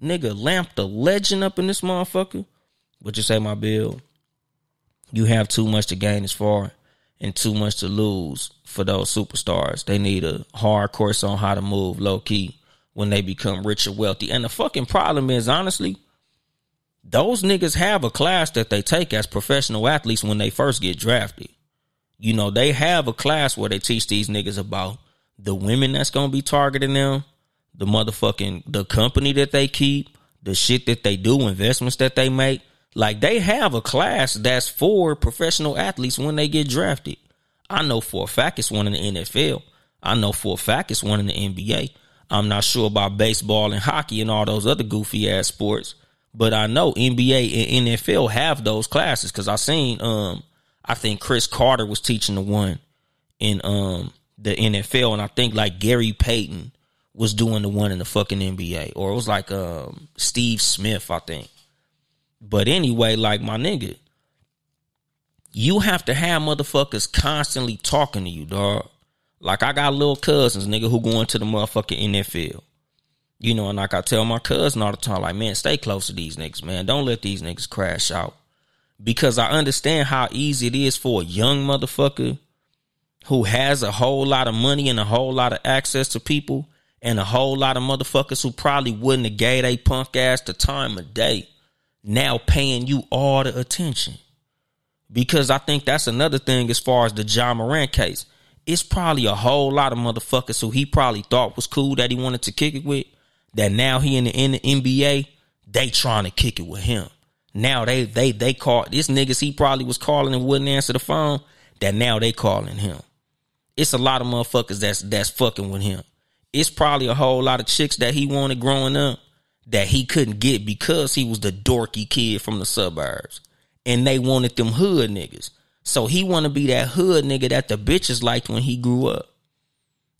Nigga, Lamp the legend up in this motherfucker. What you say, my bill? You have too much to gain as far and too much to lose for those superstars. They need a hard course on how to move low key when they become rich or wealthy. And the fucking problem is, honestly, those niggas have a class that they take as professional athletes when they first get drafted. You know, they have a class where they teach these niggas about the women that's gonna be targeting them, the motherfucking the company that they keep, the shit that they do, investments that they make. Like they have a class that's for professional athletes when they get drafted. I know for a fact it's one in the NFL. I know for a fact it's one in the NBA. I'm not sure about baseball and hockey and all those other goofy ass sports, but I know NBA and NFL have those classes because I seen um I think Cris Carter was teaching the one in um the NFL, and I think like Gary Payton was doing the one in the fucking NBA, or it was like um Steve Smith, I think. But anyway, like my nigga, you have to have motherfuckers constantly talking to you, dog. Like I got little cousins, nigga, who going to the motherfucking NFL. You know, and like I tell my cousin all the time, like, man, stay close to these niggas, man. Don't let these niggas crash out. Because I understand how easy it is for a young motherfucker who has a whole lot of money and a whole lot of access to people and a whole lot of motherfuckers who probably wouldn't have gave a punk ass the time of day now paying you all the attention. Because I think that's another thing as far as the Ja Morant case. It's probably a whole lot of motherfuckers who he probably thought was cool that he wanted to kick it with. That now he in the, in the NBA, they trying to kick it with him. Now they they they call this niggas he probably was calling and wouldn't answer the phone. That now they calling him. It's a lot of motherfuckers that's that's fucking with him. it's probably a whole lot of chicks that he wanted growing up that he couldn't get because he was the dorky kid from the suburbs. And they wanted them hood niggas. So he want to be that hood nigga that the bitches liked when he grew up.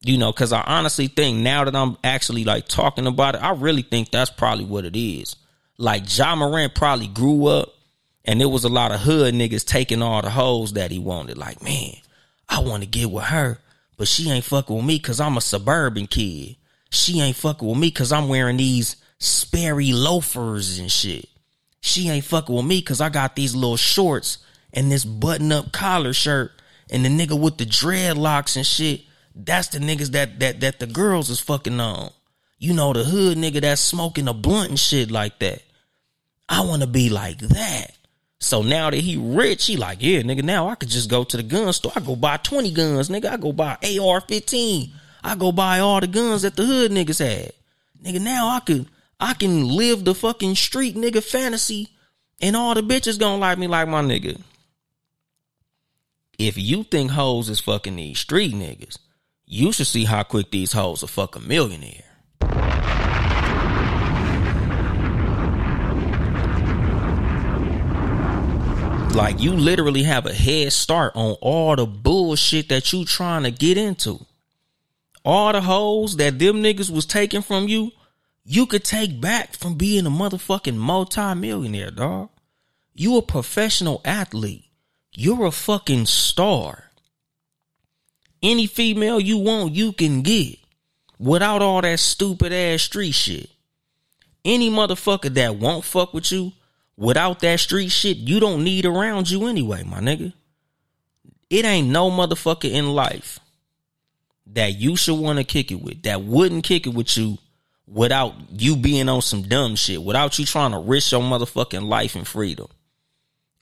You know, because I honestly think now that I'm actually like talking about it, I really think that's probably what it is. Like Ja Morant probably grew up and there was a lot of hood niggas taking all the hoes that he wanted. Like, man, I want to get with her, but she ain't fucking with me because I'm a suburban kid. She ain't fucking with me because I'm wearing these Sperry loafers and shit. She ain't fucking with me because I got these little shorts and this button up collar shirt and the nigga with the dreadlocks and shit. That's the niggas that that that the girls is fucking on. You know the hood nigga that's smoking a blunt and shit like that. I want to be like that. So now that he rich, he like, yeah, nigga, now I could just go to the gun store. I go buy 20 guns, nigga. I go buy AR-15. I go buy all the guns that the hood niggas had. Nigga, now I could, I can live the fucking street nigga fantasy and all the bitches gonna like me like my nigga. If you think hoes is fucking these street niggas, you should see how quick these hoes will fuck a millionaire. Like you literally have a head start on all the bullshit that you trying to get into. All the hoes that them niggas was taking from you, you could take back from being a motherfucking multi-millionaire, dog. You a professional athlete. You're a fucking star. Any female you want, you can get without all that stupid ass street shit. Any motherfucker that won't fuck with you, without that street shit, you don't need around you anyway, my nigga. It ain't no motherfucker in life that you should want to kick it with that wouldn't kick it with you without you being on some dumb shit, without you trying to risk your motherfucking life and freedom.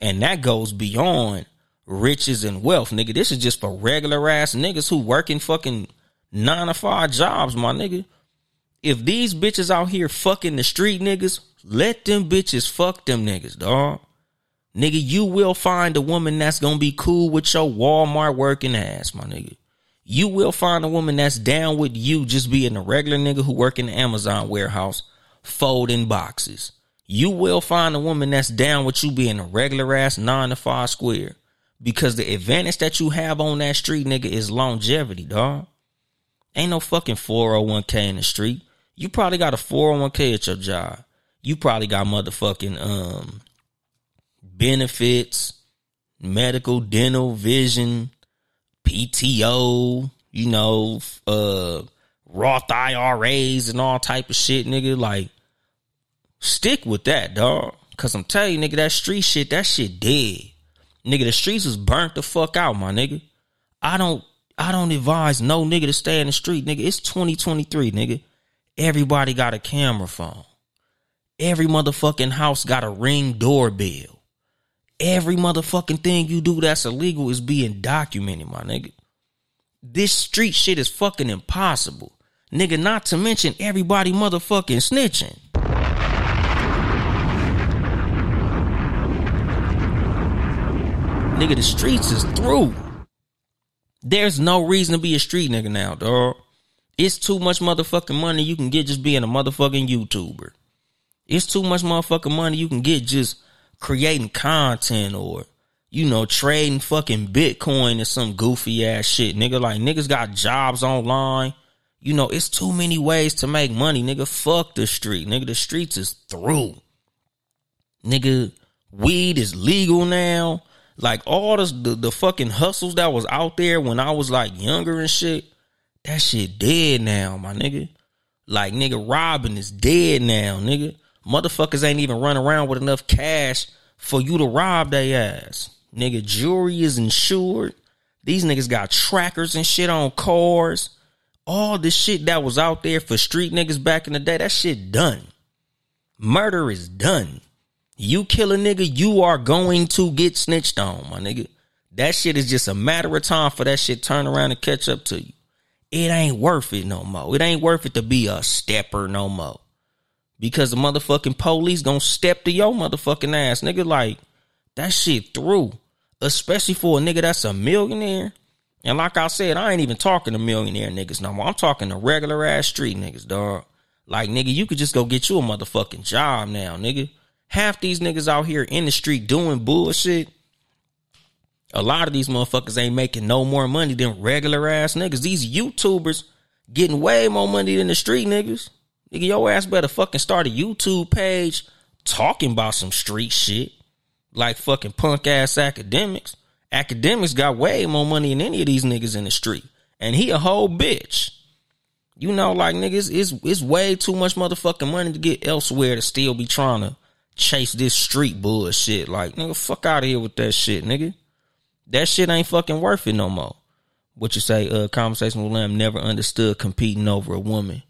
And that goes beyond riches and wealth, nigga. This is just for regular ass niggas who working fucking nine to five jobs, my nigga. If these bitches out here fucking the street niggas, let them bitches fuck them niggas, dog. Nigga, you will find a woman that's gonna be cool with your Walmart working ass, my nigga. You will find a woman that's down with you just being a regular nigga who work in the Amazon warehouse folding boxes. You will find a woman that's down with you being a regular ass nine to five square. Because the advantage that you have on that street, nigga, is longevity, dog. Ain't no fucking 401k in the street. You probably got a 401k at your job you probably got motherfucking um benefits, medical, dental, vision, PTO, you know, uh Roth IRAs and all type of shit, nigga. Like, stick with that, dog. Cause I'm telling you, nigga, that street shit, that shit dead. Nigga, the streets is burnt the fuck out, my nigga. I don't I don't advise no nigga to stay in the street, nigga. It's 2023, nigga. Everybody got a camera phone. Every motherfucking house got a ring doorbell. Every motherfucking thing you do that's illegal is being documented, my nigga. This street shit is fucking impossible. Nigga, not to mention everybody motherfucking snitching. Nigga, the streets is through. There's no reason to be a street nigga now, dog. It's too much motherfucking money you can get just being a motherfucking YouTuber. It's too much motherfucking money you can get just creating content or, you know, trading fucking Bitcoin or some goofy ass shit. Nigga, like niggas got jobs online. You know, it's too many ways to make money. Nigga, fuck the street. Nigga, the streets is through. Nigga, weed is legal now. Like all this, the, the fucking hustles that was out there when I was like younger and shit, that shit dead now, my nigga. Like nigga, robbing is dead now, nigga. Motherfuckers ain't even run around with enough cash for you to rob their ass. Nigga, jewelry is insured. These niggas got trackers and shit on cars. All the shit that was out there for street niggas back in the day, that shit done. Murder is done. You kill a nigga, you are going to get snitched on, my nigga. That shit is just a matter of time for that shit turn around and catch up to you. It ain't worth it no more. It ain't worth it to be a stepper no more because the motherfucking police gonna step to your motherfucking ass, nigga. Like that shit through, especially for a nigga that's a millionaire. And like I said, I ain't even talking to millionaire niggas no more. I'm talking to regular ass street niggas, dog. Like nigga, you could just go get you a motherfucking job now, nigga. Half these niggas out here in the street doing bullshit. A lot of these motherfuckers ain't making no more money than regular ass niggas. These YouTubers getting way more money than the street niggas. Nigga, your ass better fucking start a YouTube page talking about some street shit. Like fucking punk ass Akademiks. Akademiks got way more money than any of these niggas in the street. And he a whole bitch. You know, like niggas, it's, it's way too much motherfucking money to get elsewhere to still be trying to chase this street bullshit. Like, nigga, fuck out of here with that shit, nigga. That shit ain't fucking worth it no more. What you say, uh, conversation with Lamb never understood competing over a woman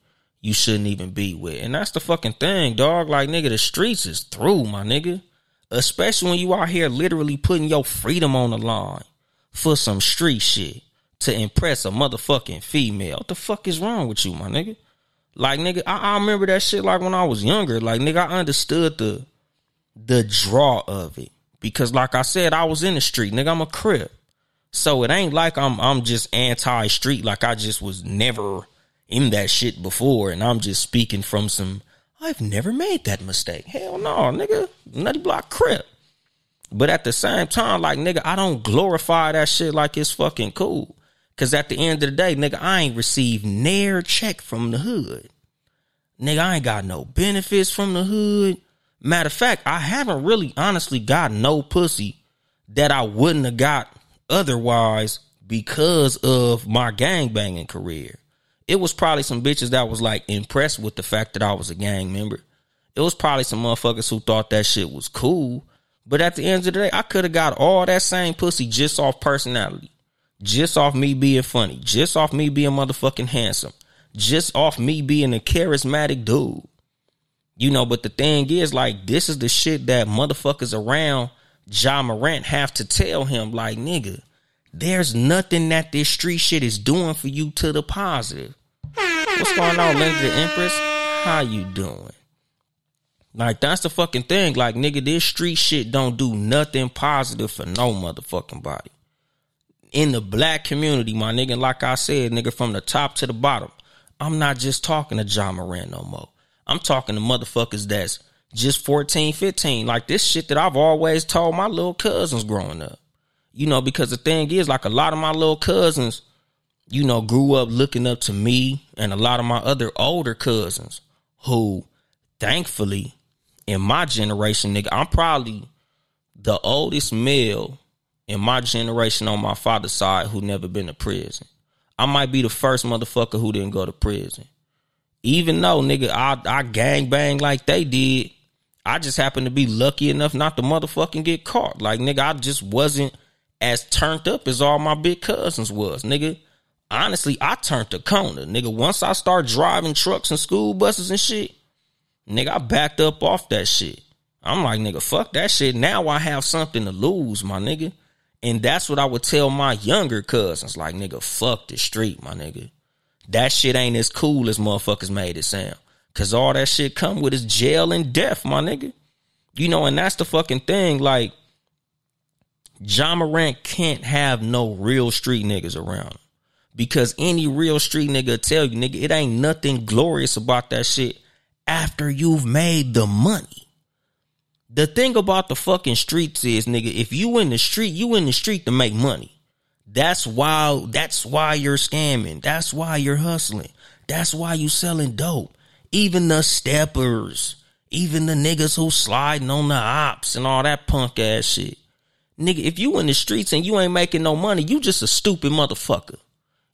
you shouldn't even be with. And that's the fucking thing, dog. Like, nigga, the streets is through, my nigga. Especially when you out here literally putting your freedom on the line for some street shit to impress a motherfucking female. What the fuck is wrong with you, my nigga? Like, nigga, I, I remember that shit like when I was younger. Like, nigga, I understood the the draw of it. Because like I said, I was in the street. Nigga, I'm a crip. So it ain't like I'm I'm just anti street, like I just was never in that shit before, and I'm just speaking from some I've never made that mistake. Hell no, nigga. Nutty block crip. But at the same time, like nigga, I don't glorify that shit like it's fucking cool. Cause at the end of the day, nigga, I ain't received near check from the hood. Nigga, I ain't got no benefits from the hood. Matter of fact, I haven't really honestly got no pussy that I wouldn't have got otherwise because of my gang banging career it was probably some bitches that was like impressed with the fact that I was a gang member. It was probably some motherfuckers who thought that shit was cool. But at the end of the day, I could have got all that same pussy just off personality, just off me being funny, just off me being motherfucking handsome, just off me being a charismatic dude. You know, but the thing is, like, this is the shit that motherfuckers around Ja Morant have to tell him, like, nigga, there's nothing that this street shit is doing for you to the positive. What's going on, the Empress? How you doing? Like that's the fucking thing. Like nigga, this street shit don't do nothing positive for no motherfucking body. In the black community, my nigga, like I said, nigga, from the top to the bottom, I'm not just talking to Ja Morant no more. I'm talking to motherfuckers that's just 14, 15. Like this shit that I've always told my little cousins growing up you know, because the thing is, like a lot of my little cousins, you know, grew up looking up to me and a lot of my other older cousins who, thankfully, in my generation, nigga, I'm probably the oldest male in my generation on my father's side who never been to prison. I might be the first motherfucker who didn't go to prison. Even though, nigga, I, I gang bang like they did, I just happened to be lucky enough not to motherfucking get caught. Like, nigga, I just wasn't as turned up as all my big cousins was, nigga. Honestly, I turned the corner, nigga. Once I start driving trucks and school buses and shit, nigga, I backed up off that shit. I'm like, nigga, fuck that shit. Now I have something to lose, my nigga. And that's what I would tell my younger cousins. Like, nigga, fuck the street, my nigga. That shit ain't as cool as motherfuckers made it sound. Cause all that shit come with is jail and death, my nigga. You know, and that's the fucking thing. Like, Ja Morant can't have no real street niggas around Because any real street nigga tell you, nigga, it ain't nothing glorious about that shit after you've made the money. The thing about the fucking streets is, nigga, if you in the street, you in the street to make money. That's why that's why you're scamming. That's why you're hustling. That's why you selling dope. Even the steppers, even the niggas who sliding on the ops and all that punk ass shit. Nigga, if you in the streets and you ain't making no money, you just a stupid motherfucker.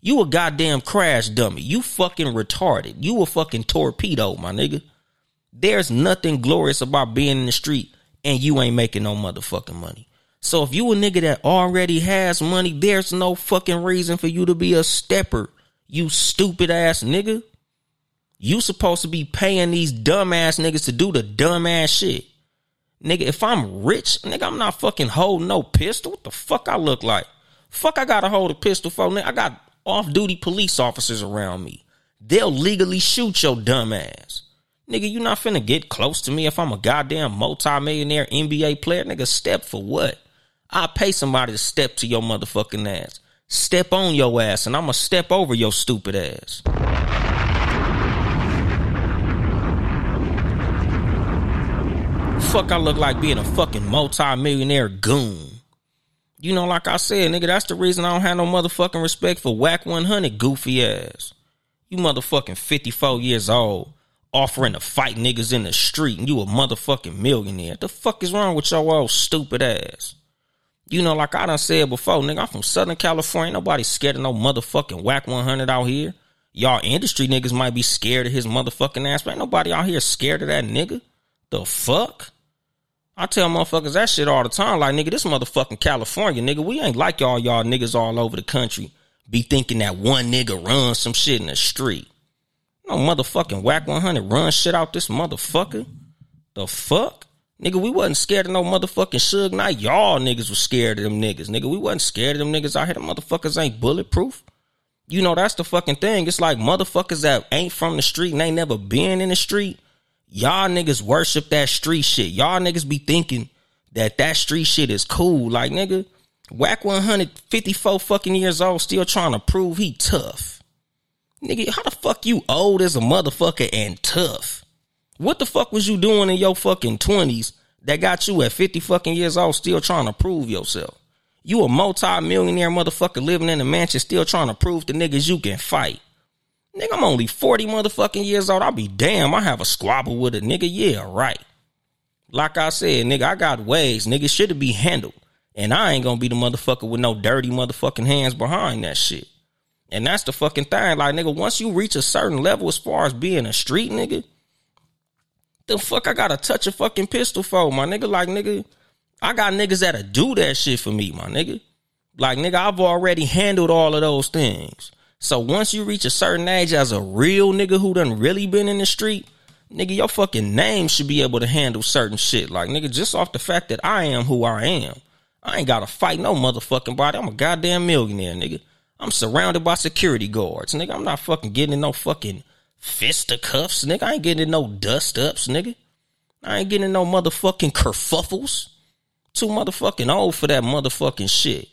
You a goddamn crash dummy. You fucking retarded. You a fucking torpedo, my nigga. There's nothing glorious about being in the street and you ain't making no motherfucking money. So if you a nigga that already has money, there's no fucking reason for you to be a stepper. You stupid ass nigga. You supposed to be paying these dumbass niggas to do the dumbass shit. Nigga, if I'm rich, nigga, I'm not fucking holding no pistol. What the fuck I look like? Fuck, I gotta hold a pistol for, nigga. I got off duty police officers around me. They'll legally shoot your dumb ass. Nigga, you not finna get close to me if I'm a goddamn multi-millionaire NBA player. Nigga, step for what? I pay somebody to step to your motherfucking ass. step on your ass and I'ma step over your stupid ass. Fuck I look like being a fucking multi-millionaire goon. You know, like I said, nigga, that's the reason I don't have no motherfucking respect for Wack 100 goofy ass. You motherfucking 54 years old, offering to fight niggas in the street, and you a motherfucking millionaire. The fuck is wrong with your old stupid ass? You know, like I done said before, nigga, I'm from Southern California. Nobody scared of no motherfucking Wack 100 out here. Y'all industry niggas might be scared of his motherfucking ass, but ain't nobody out here scared of that nigga. The fuck? I tell motherfuckers that shit all the time. Like, nigga, this motherfucking California, nigga. We ain't like y'all, y'all niggas all over the country be thinking that one nigga runs some shit in the street. No motherfucking Wack 100 run shit out this motherfucker. The fuck? Nigga, we wasn't scared of no motherfucking Suge Knight. Y'all niggas was scared of them niggas. Nigga, we wasn't scared of them niggas out here. The motherfuckers ain't bulletproof. You know, that's the fucking thing. It's like motherfuckers that ain't from the street and ain't never been in the street Y'all niggas worship that street shit. Y'all niggas be thinking that that street shit is cool. Like nigga, whack 154 fucking years old still trying to prove he tough. Nigga, how the fuck you old as a motherfucker and tough? What the fuck was you doing in your fucking 20s that got you at 50 fucking years old still trying to prove yourself? You a multi-millionaire motherfucker living in a mansion still trying to prove to niggas you can fight. Nigga, I'm only 40 motherfucking years old. I'll be damn. I have a squabble with a nigga. Yeah, right. Like I said, nigga, I got ways. Nigga should be handled. And I ain't gonna be the motherfucker with no dirty motherfucking hands behind that shit. And that's the fucking thing. Like, nigga, once you reach a certain level as far as being a street nigga, the fuck I gotta touch a fucking pistol for, my nigga. Like, nigga, I got niggas that'll do that shit for me, my nigga. Like, nigga, I've already handled all of those things. So once you reach a certain age as a real nigga who done really been in the street, nigga, your fucking name should be able to handle certain shit. Like, nigga, just off the fact that I am who I am. I ain't gotta fight no motherfucking body. I'm a goddamn millionaire, nigga. I'm surrounded by security guards, nigga. I'm not fucking getting in no fucking fisticuffs, nigga. I ain't getting in no dust ups, nigga. I ain't getting in no motherfucking kerfuffles. Too motherfucking old for that motherfucking shit.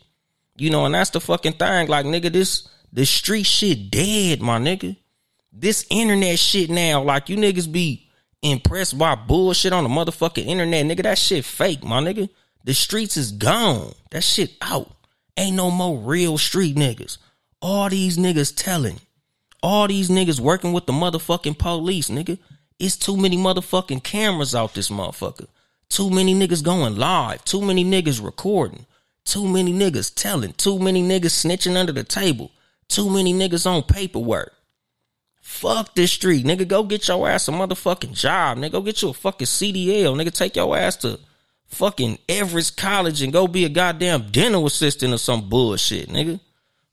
You know, and that's the fucking thing. Like, nigga, this the street shit dead, my nigga. This internet shit now, like you niggas be impressed by bullshit on the motherfucking internet, nigga. That shit fake, my nigga. The streets is gone. That shit out. Ain't no more real street niggas. All these niggas telling. All these niggas working with the motherfucking police, nigga. It's too many motherfucking cameras out this motherfucker. Too many niggas going live. Too many niggas recording. Too many niggas telling. Too many niggas snitching under the table. Too many niggas on paperwork. Fuck this street. Nigga, go get your ass a motherfucking job. Nigga, go get you a fucking CDL. Nigga, take your ass to fucking Everest College and go be a goddamn dental assistant or some bullshit, nigga.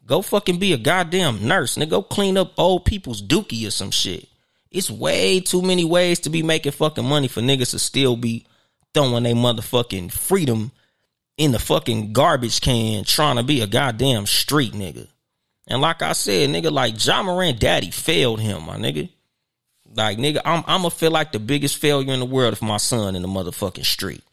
Go fucking be a goddamn nurse. Nigga, go clean up old people's dookie or some shit. It's way too many ways to be making fucking money for niggas to still be throwing their motherfucking freedom in the fucking garbage can trying to be a goddamn street nigga. And like I said, nigga, like Ja Morant daddy failed him, my nigga. Like, nigga, I'm I'm gonna feel like the biggest failure in the world if my son in the motherfucking street.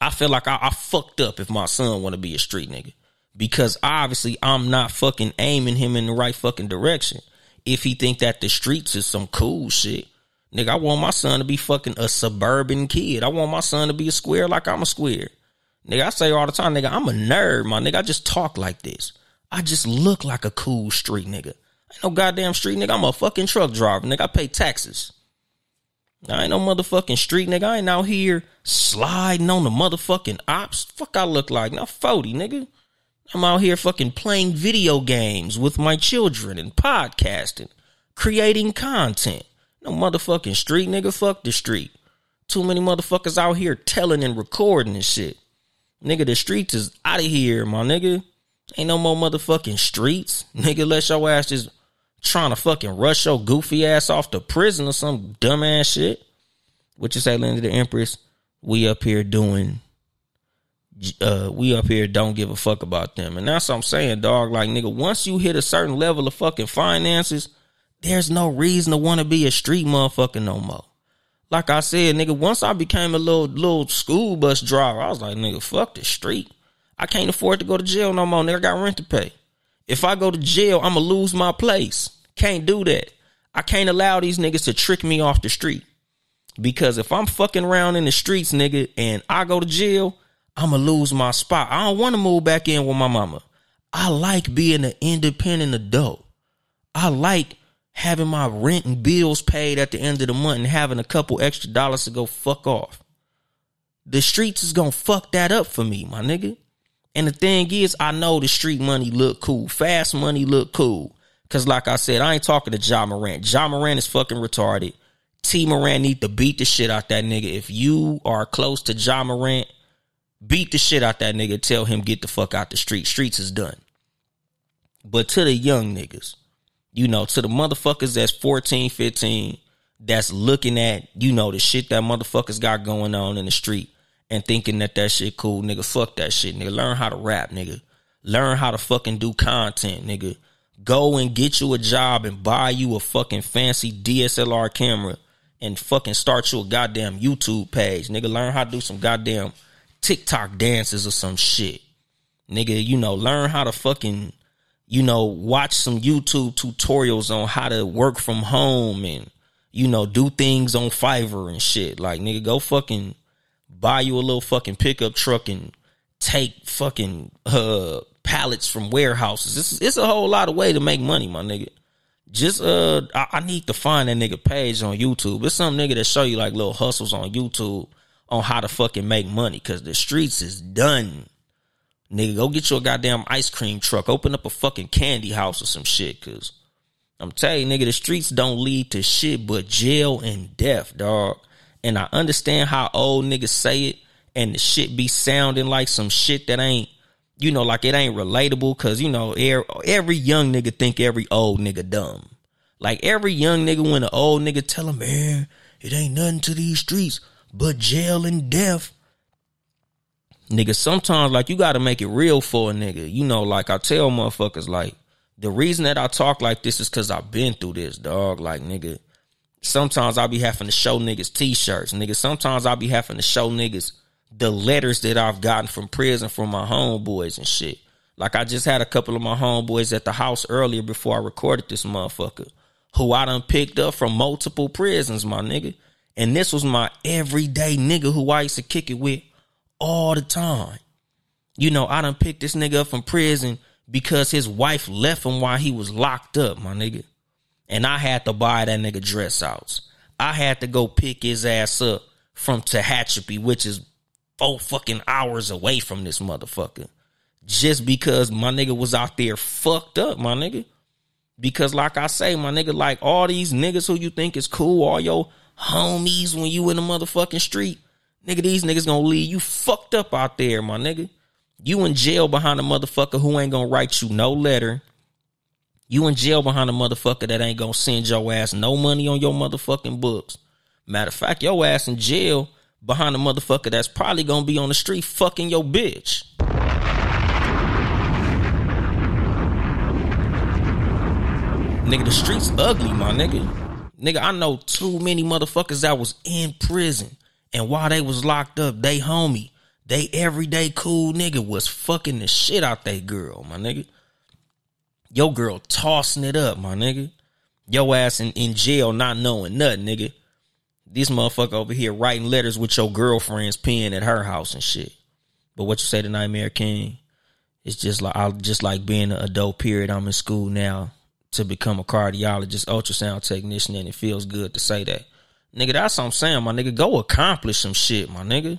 I feel like I, I fucked up if my son wanna be a street nigga. Because obviously I'm not fucking aiming him in the right fucking direction. If he think that the streets is some cool shit. Nigga, I want my son to be fucking a suburban kid. I want my son to be a square like I'm a square. Nigga, I say all the time, nigga, I'm a nerd, my nigga. I just talk like this. I just look like a cool street nigga. ain't no goddamn street nigga. I'm a fucking truck driver, nigga. I pay taxes. I ain't no motherfucking street nigga. I ain't out here sliding on the motherfucking ops. Fuck I look like. Now 40, nigga. I'm out here fucking playing video games with my children and podcasting, creating content. No motherfucking street nigga. Fuck the street. Too many motherfuckers out here telling and recording and shit. Nigga, the streets is out of here, my nigga. Ain't no more motherfucking streets. Nigga, let your ass just trying to fucking rush your goofy ass off to prison or some dumbass shit. What you say, Linda the Empress? We up here doing uh we up here don't give a fuck about them. And that's what I'm saying, dog. Like nigga, once you hit a certain level of fucking finances, there's no reason to want to be a street motherfucker no more. Like I said, nigga, once I became a little little school bus driver, I was like, nigga, fuck the street. I can't afford to go to jail no more. Nigga, I got rent to pay. If I go to jail, I'm gonna lose my place. Can't do that. I can't allow these niggas to trick me off the street. Because if I'm fucking around in the streets, nigga, and I go to jail, I'm gonna lose my spot. I don't want to move back in with my mama. I like being an independent adult. I like having my rent and bills paid at the end of the month and having a couple extra dollars to go fuck off. The streets is gonna fuck that up for me, my nigga. And the thing is, I know the street money look cool. Fast money look cool. Cause like I said, I ain't talking to Ja Morant. Ja Morant is fucking retarded. Tee Morant need to beat the shit out that nigga. If you are close to Ja Morant, beat the shit out that nigga. Tell him get the fuck out the street. Streets is done. But to the young niggas, you know, to the motherfuckers that's 14, 15, that's looking at, you know, the shit that motherfuckers got going on in the street and thinking that that shit cool, nigga, fuck that shit, nigga. Learn how to rap, nigga. Learn how to fucking do content, nigga. Go and get you a job and buy you a fucking fancy DSLR camera and fucking start you a goddamn YouTube page, nigga. Learn how to do some goddamn TikTok dances or some shit. Nigga, you know, learn how to fucking you know, watch some YouTube tutorials on how to work from home and, you know, do things on Fiverr and shit. Like, nigga, go fucking buy you a little fucking pickup truck and take fucking uh pallets from warehouses. It's, it's a whole lot of way to make money, my nigga. Just uh I, I need to find that nigga page on YouTube. It's some nigga that show you like little hustles on YouTube on how to fucking make money because the streets is done. Nigga, go get you a goddamn ice cream truck. Open up a fucking candy house or some shit. Cause I'm telling you, nigga, the streets don't lead to shit but jail and death, dog. And I understand how old niggas say it and the shit be sounding like some shit that ain't, you know, like it ain't relatable. Cause, you know, every young nigga think every old nigga dumb. Like every young nigga, when an old nigga tell him, man, it ain't nothing to these streets but jail and death nigga, sometimes like you got to make it real for a nigga. You know, like I tell motherfuckers, like the reason that I talk like this is because I've been through this, dog. Like nigga, sometimes I'll be having to show niggas t-shirts, nigga. Sometimes I'll be having to show niggas the letters that I've gotten from prison from my homeboys and shit. Like I just had a couple of my homeboys at the house earlier before I recorded this motherfucker, who I done picked up from multiple prisons, my nigga. And this was my everyday nigga who I used to kick it with all the time. You know, I done picked this nigga up from prison because his wife left him while he was locked up, my nigga. And I had to buy that nigga dress outs. I had to go pick his ass up from Tehachapi, which is four fucking hours away from this motherfucker. Just because my nigga was out there fucked up, my nigga. Because like I say, my nigga, like all these niggas who you think is cool, all your homies when you in the motherfucking street, Nigga, these niggas gonna leave you fucked up out there, my nigga. You in jail behind a motherfucker who ain't gonna write you no letter. You in jail behind a motherfucker that ain't gonna send your ass no money on your motherfucking books. Matter of fact, your ass in jail behind a motherfucker that's probably gonna be on the street fucking your bitch. Nigga, the streets ugly, my nigga. Nigga, I know too many motherfuckers that was in prison and while they was locked up, they homie, they everyday cool nigga was fucking the shit out they girl, my nigga. Your girl tossing it up, my nigga. Your ass in, in jail not knowing nothing, nigga. This motherfucker over here writing letters with your girlfriend's pen at her house and shit. But what you say to Nightmare King? It's just like I just like being an adult period. I'm in school now to become a cardiologist, ultrasound technician, and it feels good to say that. Nigga, that's what I'm saying, my nigga. Go accomplish some shit, my nigga.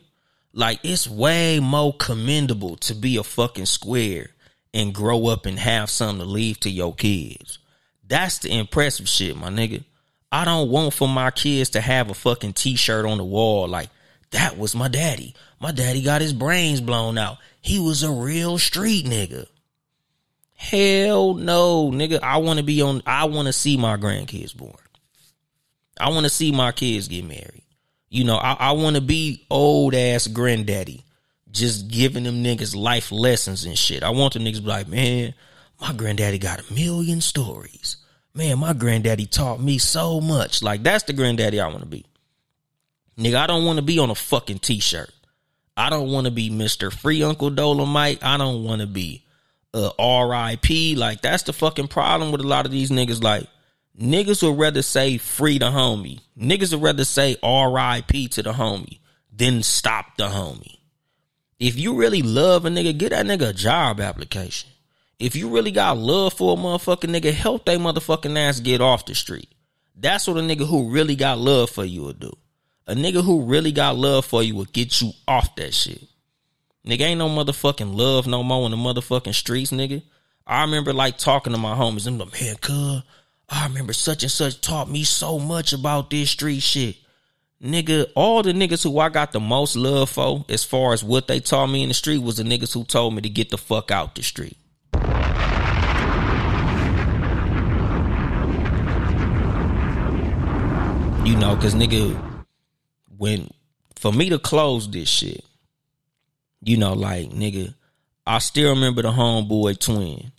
Like, it's way more commendable to be a fucking square and grow up and have something to leave to your kids. That's the impressive shit, my nigga. I don't want for my kids to have a fucking t-shirt on the wall like, that was my daddy. My daddy got his brains blown out. He was a real street nigga. Hell no, nigga. I want to be on, I want to see my grandkids born. I want to see my kids get married. You know, I, I want to be old ass granddaddy, just giving them niggas life lessons and shit. I want the niggas be like, man, my granddaddy got a million stories. Man, my granddaddy taught me so much. Like that's the granddaddy I want to be. Nigga, I don't want to be on a fucking t-shirt. I don't want to be Mr. Free Uncle Dolemite. I don't want to be uh, RIP. Like that's the fucking problem with a lot of these niggas. Like niggas would rather say free the homie. Niggas would rather say RIP to the homie than stop the homie. If you really love a nigga, get that nigga a job application. If you really got love for a motherfucking nigga, help that motherfucking ass get off the street. That's what a nigga who really got love for you will do. A nigga who really got love for you will get you off that shit. Nigga ain't no motherfucking love no more in the motherfucking streets, nigga. I remember like talking to my homies. I'm like, man, cuz, I remember such and such taught me so much about this street shit. Nigga, all the niggas who I got the most love for, as far as what they taught me in the street, was the niggas who told me to get the fuck out the street. You know, cause nigga, when for me to close this shit, you know, like nigga, I still remember the homeboy twin.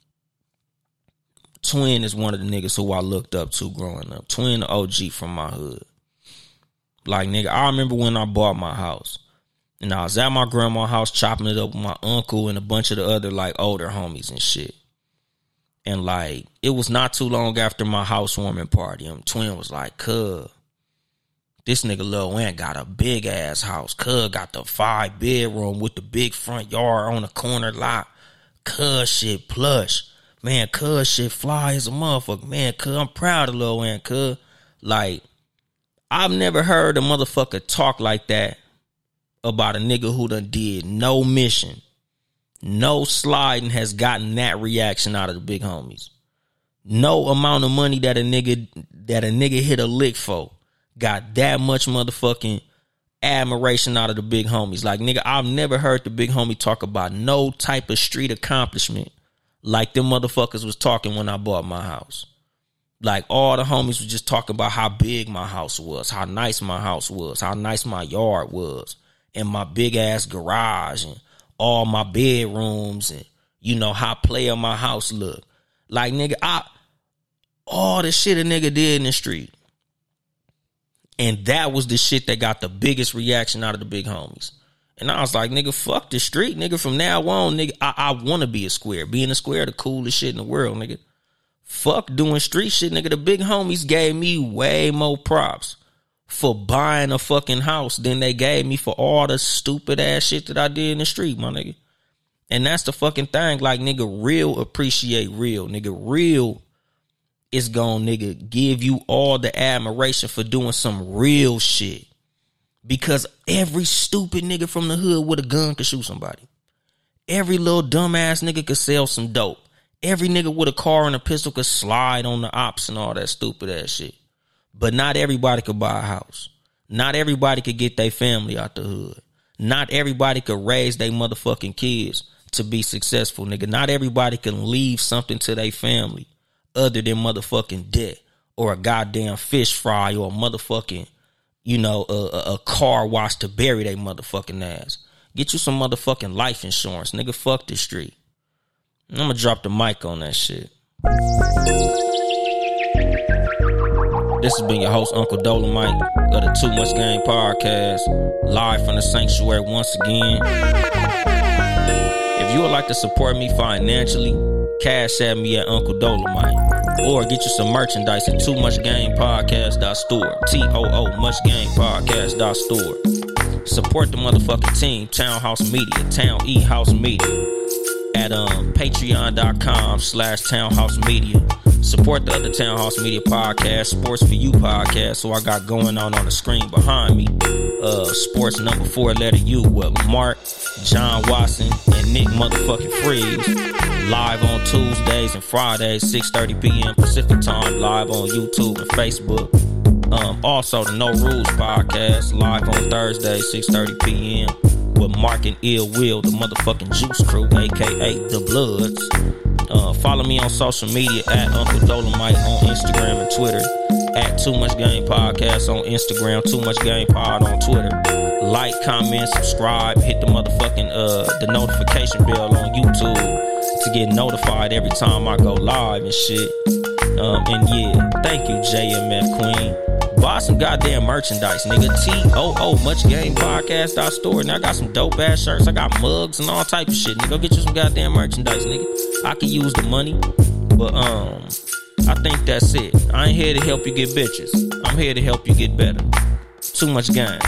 Twin is one of the niggas who I looked up to growing up. Twin OG from my hood. Like nigga, I remember when I bought my house. And I was at my grandma's house chopping it up with my uncle and a bunch of the other like older homies and shit. And like it was not too long after my housewarming party. And twin was like, cuz this nigga Lil Wayne got a big ass house. Cuz got the five bedroom with the big front yard on the corner lot. Cuz shit plush. Man, cuz shit fly as a motherfucker. Man, cuz I'm proud of Lil Wayne, cuz. Like, I've never heard a motherfucker talk like that about a nigga who done did no mission. No sliding has gotten that reaction out of the big homies. No amount of money that a nigga that a nigga hit a lick for got that much motherfucking admiration out of the big homies. Like nigga, I've never heard the big homie talk about no type of street accomplishment like them motherfuckers was talking when I bought my house. Like all the homies was just talking about how big my house was, how nice my house was, how nice my yard was, and my big ass garage and all my bedrooms and you know how player my house look. Like nigga, I all the shit a nigga did in the street. And that was the shit that got the biggest reaction out of the big homies. And I was like, nigga, fuck the street, nigga. From now on, nigga, I, I want to be a square. Being a square, the coolest shit in the world, nigga. Fuck doing street shit, nigga. The big homies gave me way more props for buying a fucking house than they gave me for all the stupid ass shit that I did in the street, my nigga. And that's the fucking thing. Like, nigga, real appreciate real. Nigga, real is gonna nigga give you all the admiration for doing some real shit. Because every stupid nigga from the hood with a gun could shoot somebody. Every little dumbass nigga could sell some dope. Every nigga with a car and a pistol could slide on the ops and all that stupid ass shit. But not everybody could buy a house. Not everybody could get their family out the hood. Not everybody could raise their motherfucking kids to be successful, nigga. Not everybody can leave something to their family other than motherfucking debt or a goddamn fish fry or a motherfucking, you know, a, a car wash to bury their motherfucking ass. Get you some motherfucking life insurance, nigga. Fuck the street. I'm gonna drop the mic on that shit. This has been your host, Uncle Dolemite of the Too Much Game podcast, live from the sanctuary once again. If you would like to support me financially, cash at me at Uncle Dolemite. Or get you some merchandise at Too Much Game Podcast.store. T O O Much Game Podcast.store. Support the motherfucking team, Townehouse Media, Town E House Media. At um patreon.com slash townehouse media. Support the other Townehouse Media podcast, Sports for You podcast. So I got going on on the screen behind me. Uh, sports number four letter U with Mark, John Watson, and Nick motherfucking Freeze. Live on Tuesdays and Fridays, 6:30 p.m. Pacific time. Live on YouTube and Facebook. Um, also the No Rules podcast live on Thursday, 6:30 p.m. with Mark and Ill Will, the motherfucking Juice Crew, aka the Bloods. Uh, follow me on social media at Uncle Dolemite on Instagram and Twitter. At Too Much Game Podcast on Instagram, Too Much Game Pod on Twitter. Like, comment, subscribe, hit the motherfucking uh the notification bell on YouTube to get notified every time I go live and shit. Um, and yeah, thank you, JMF Queen. Some goddamn merchandise, nigga. T O O Much Game Podcast dot store. And I got some dope ass shirts. I got mugs and all type of shit. Nigga, go get you some goddamn merchandise, nigga. I can use the money, but um, I think that's it. I ain't here to help you get bitches. I'm here to help you get better. Too much game.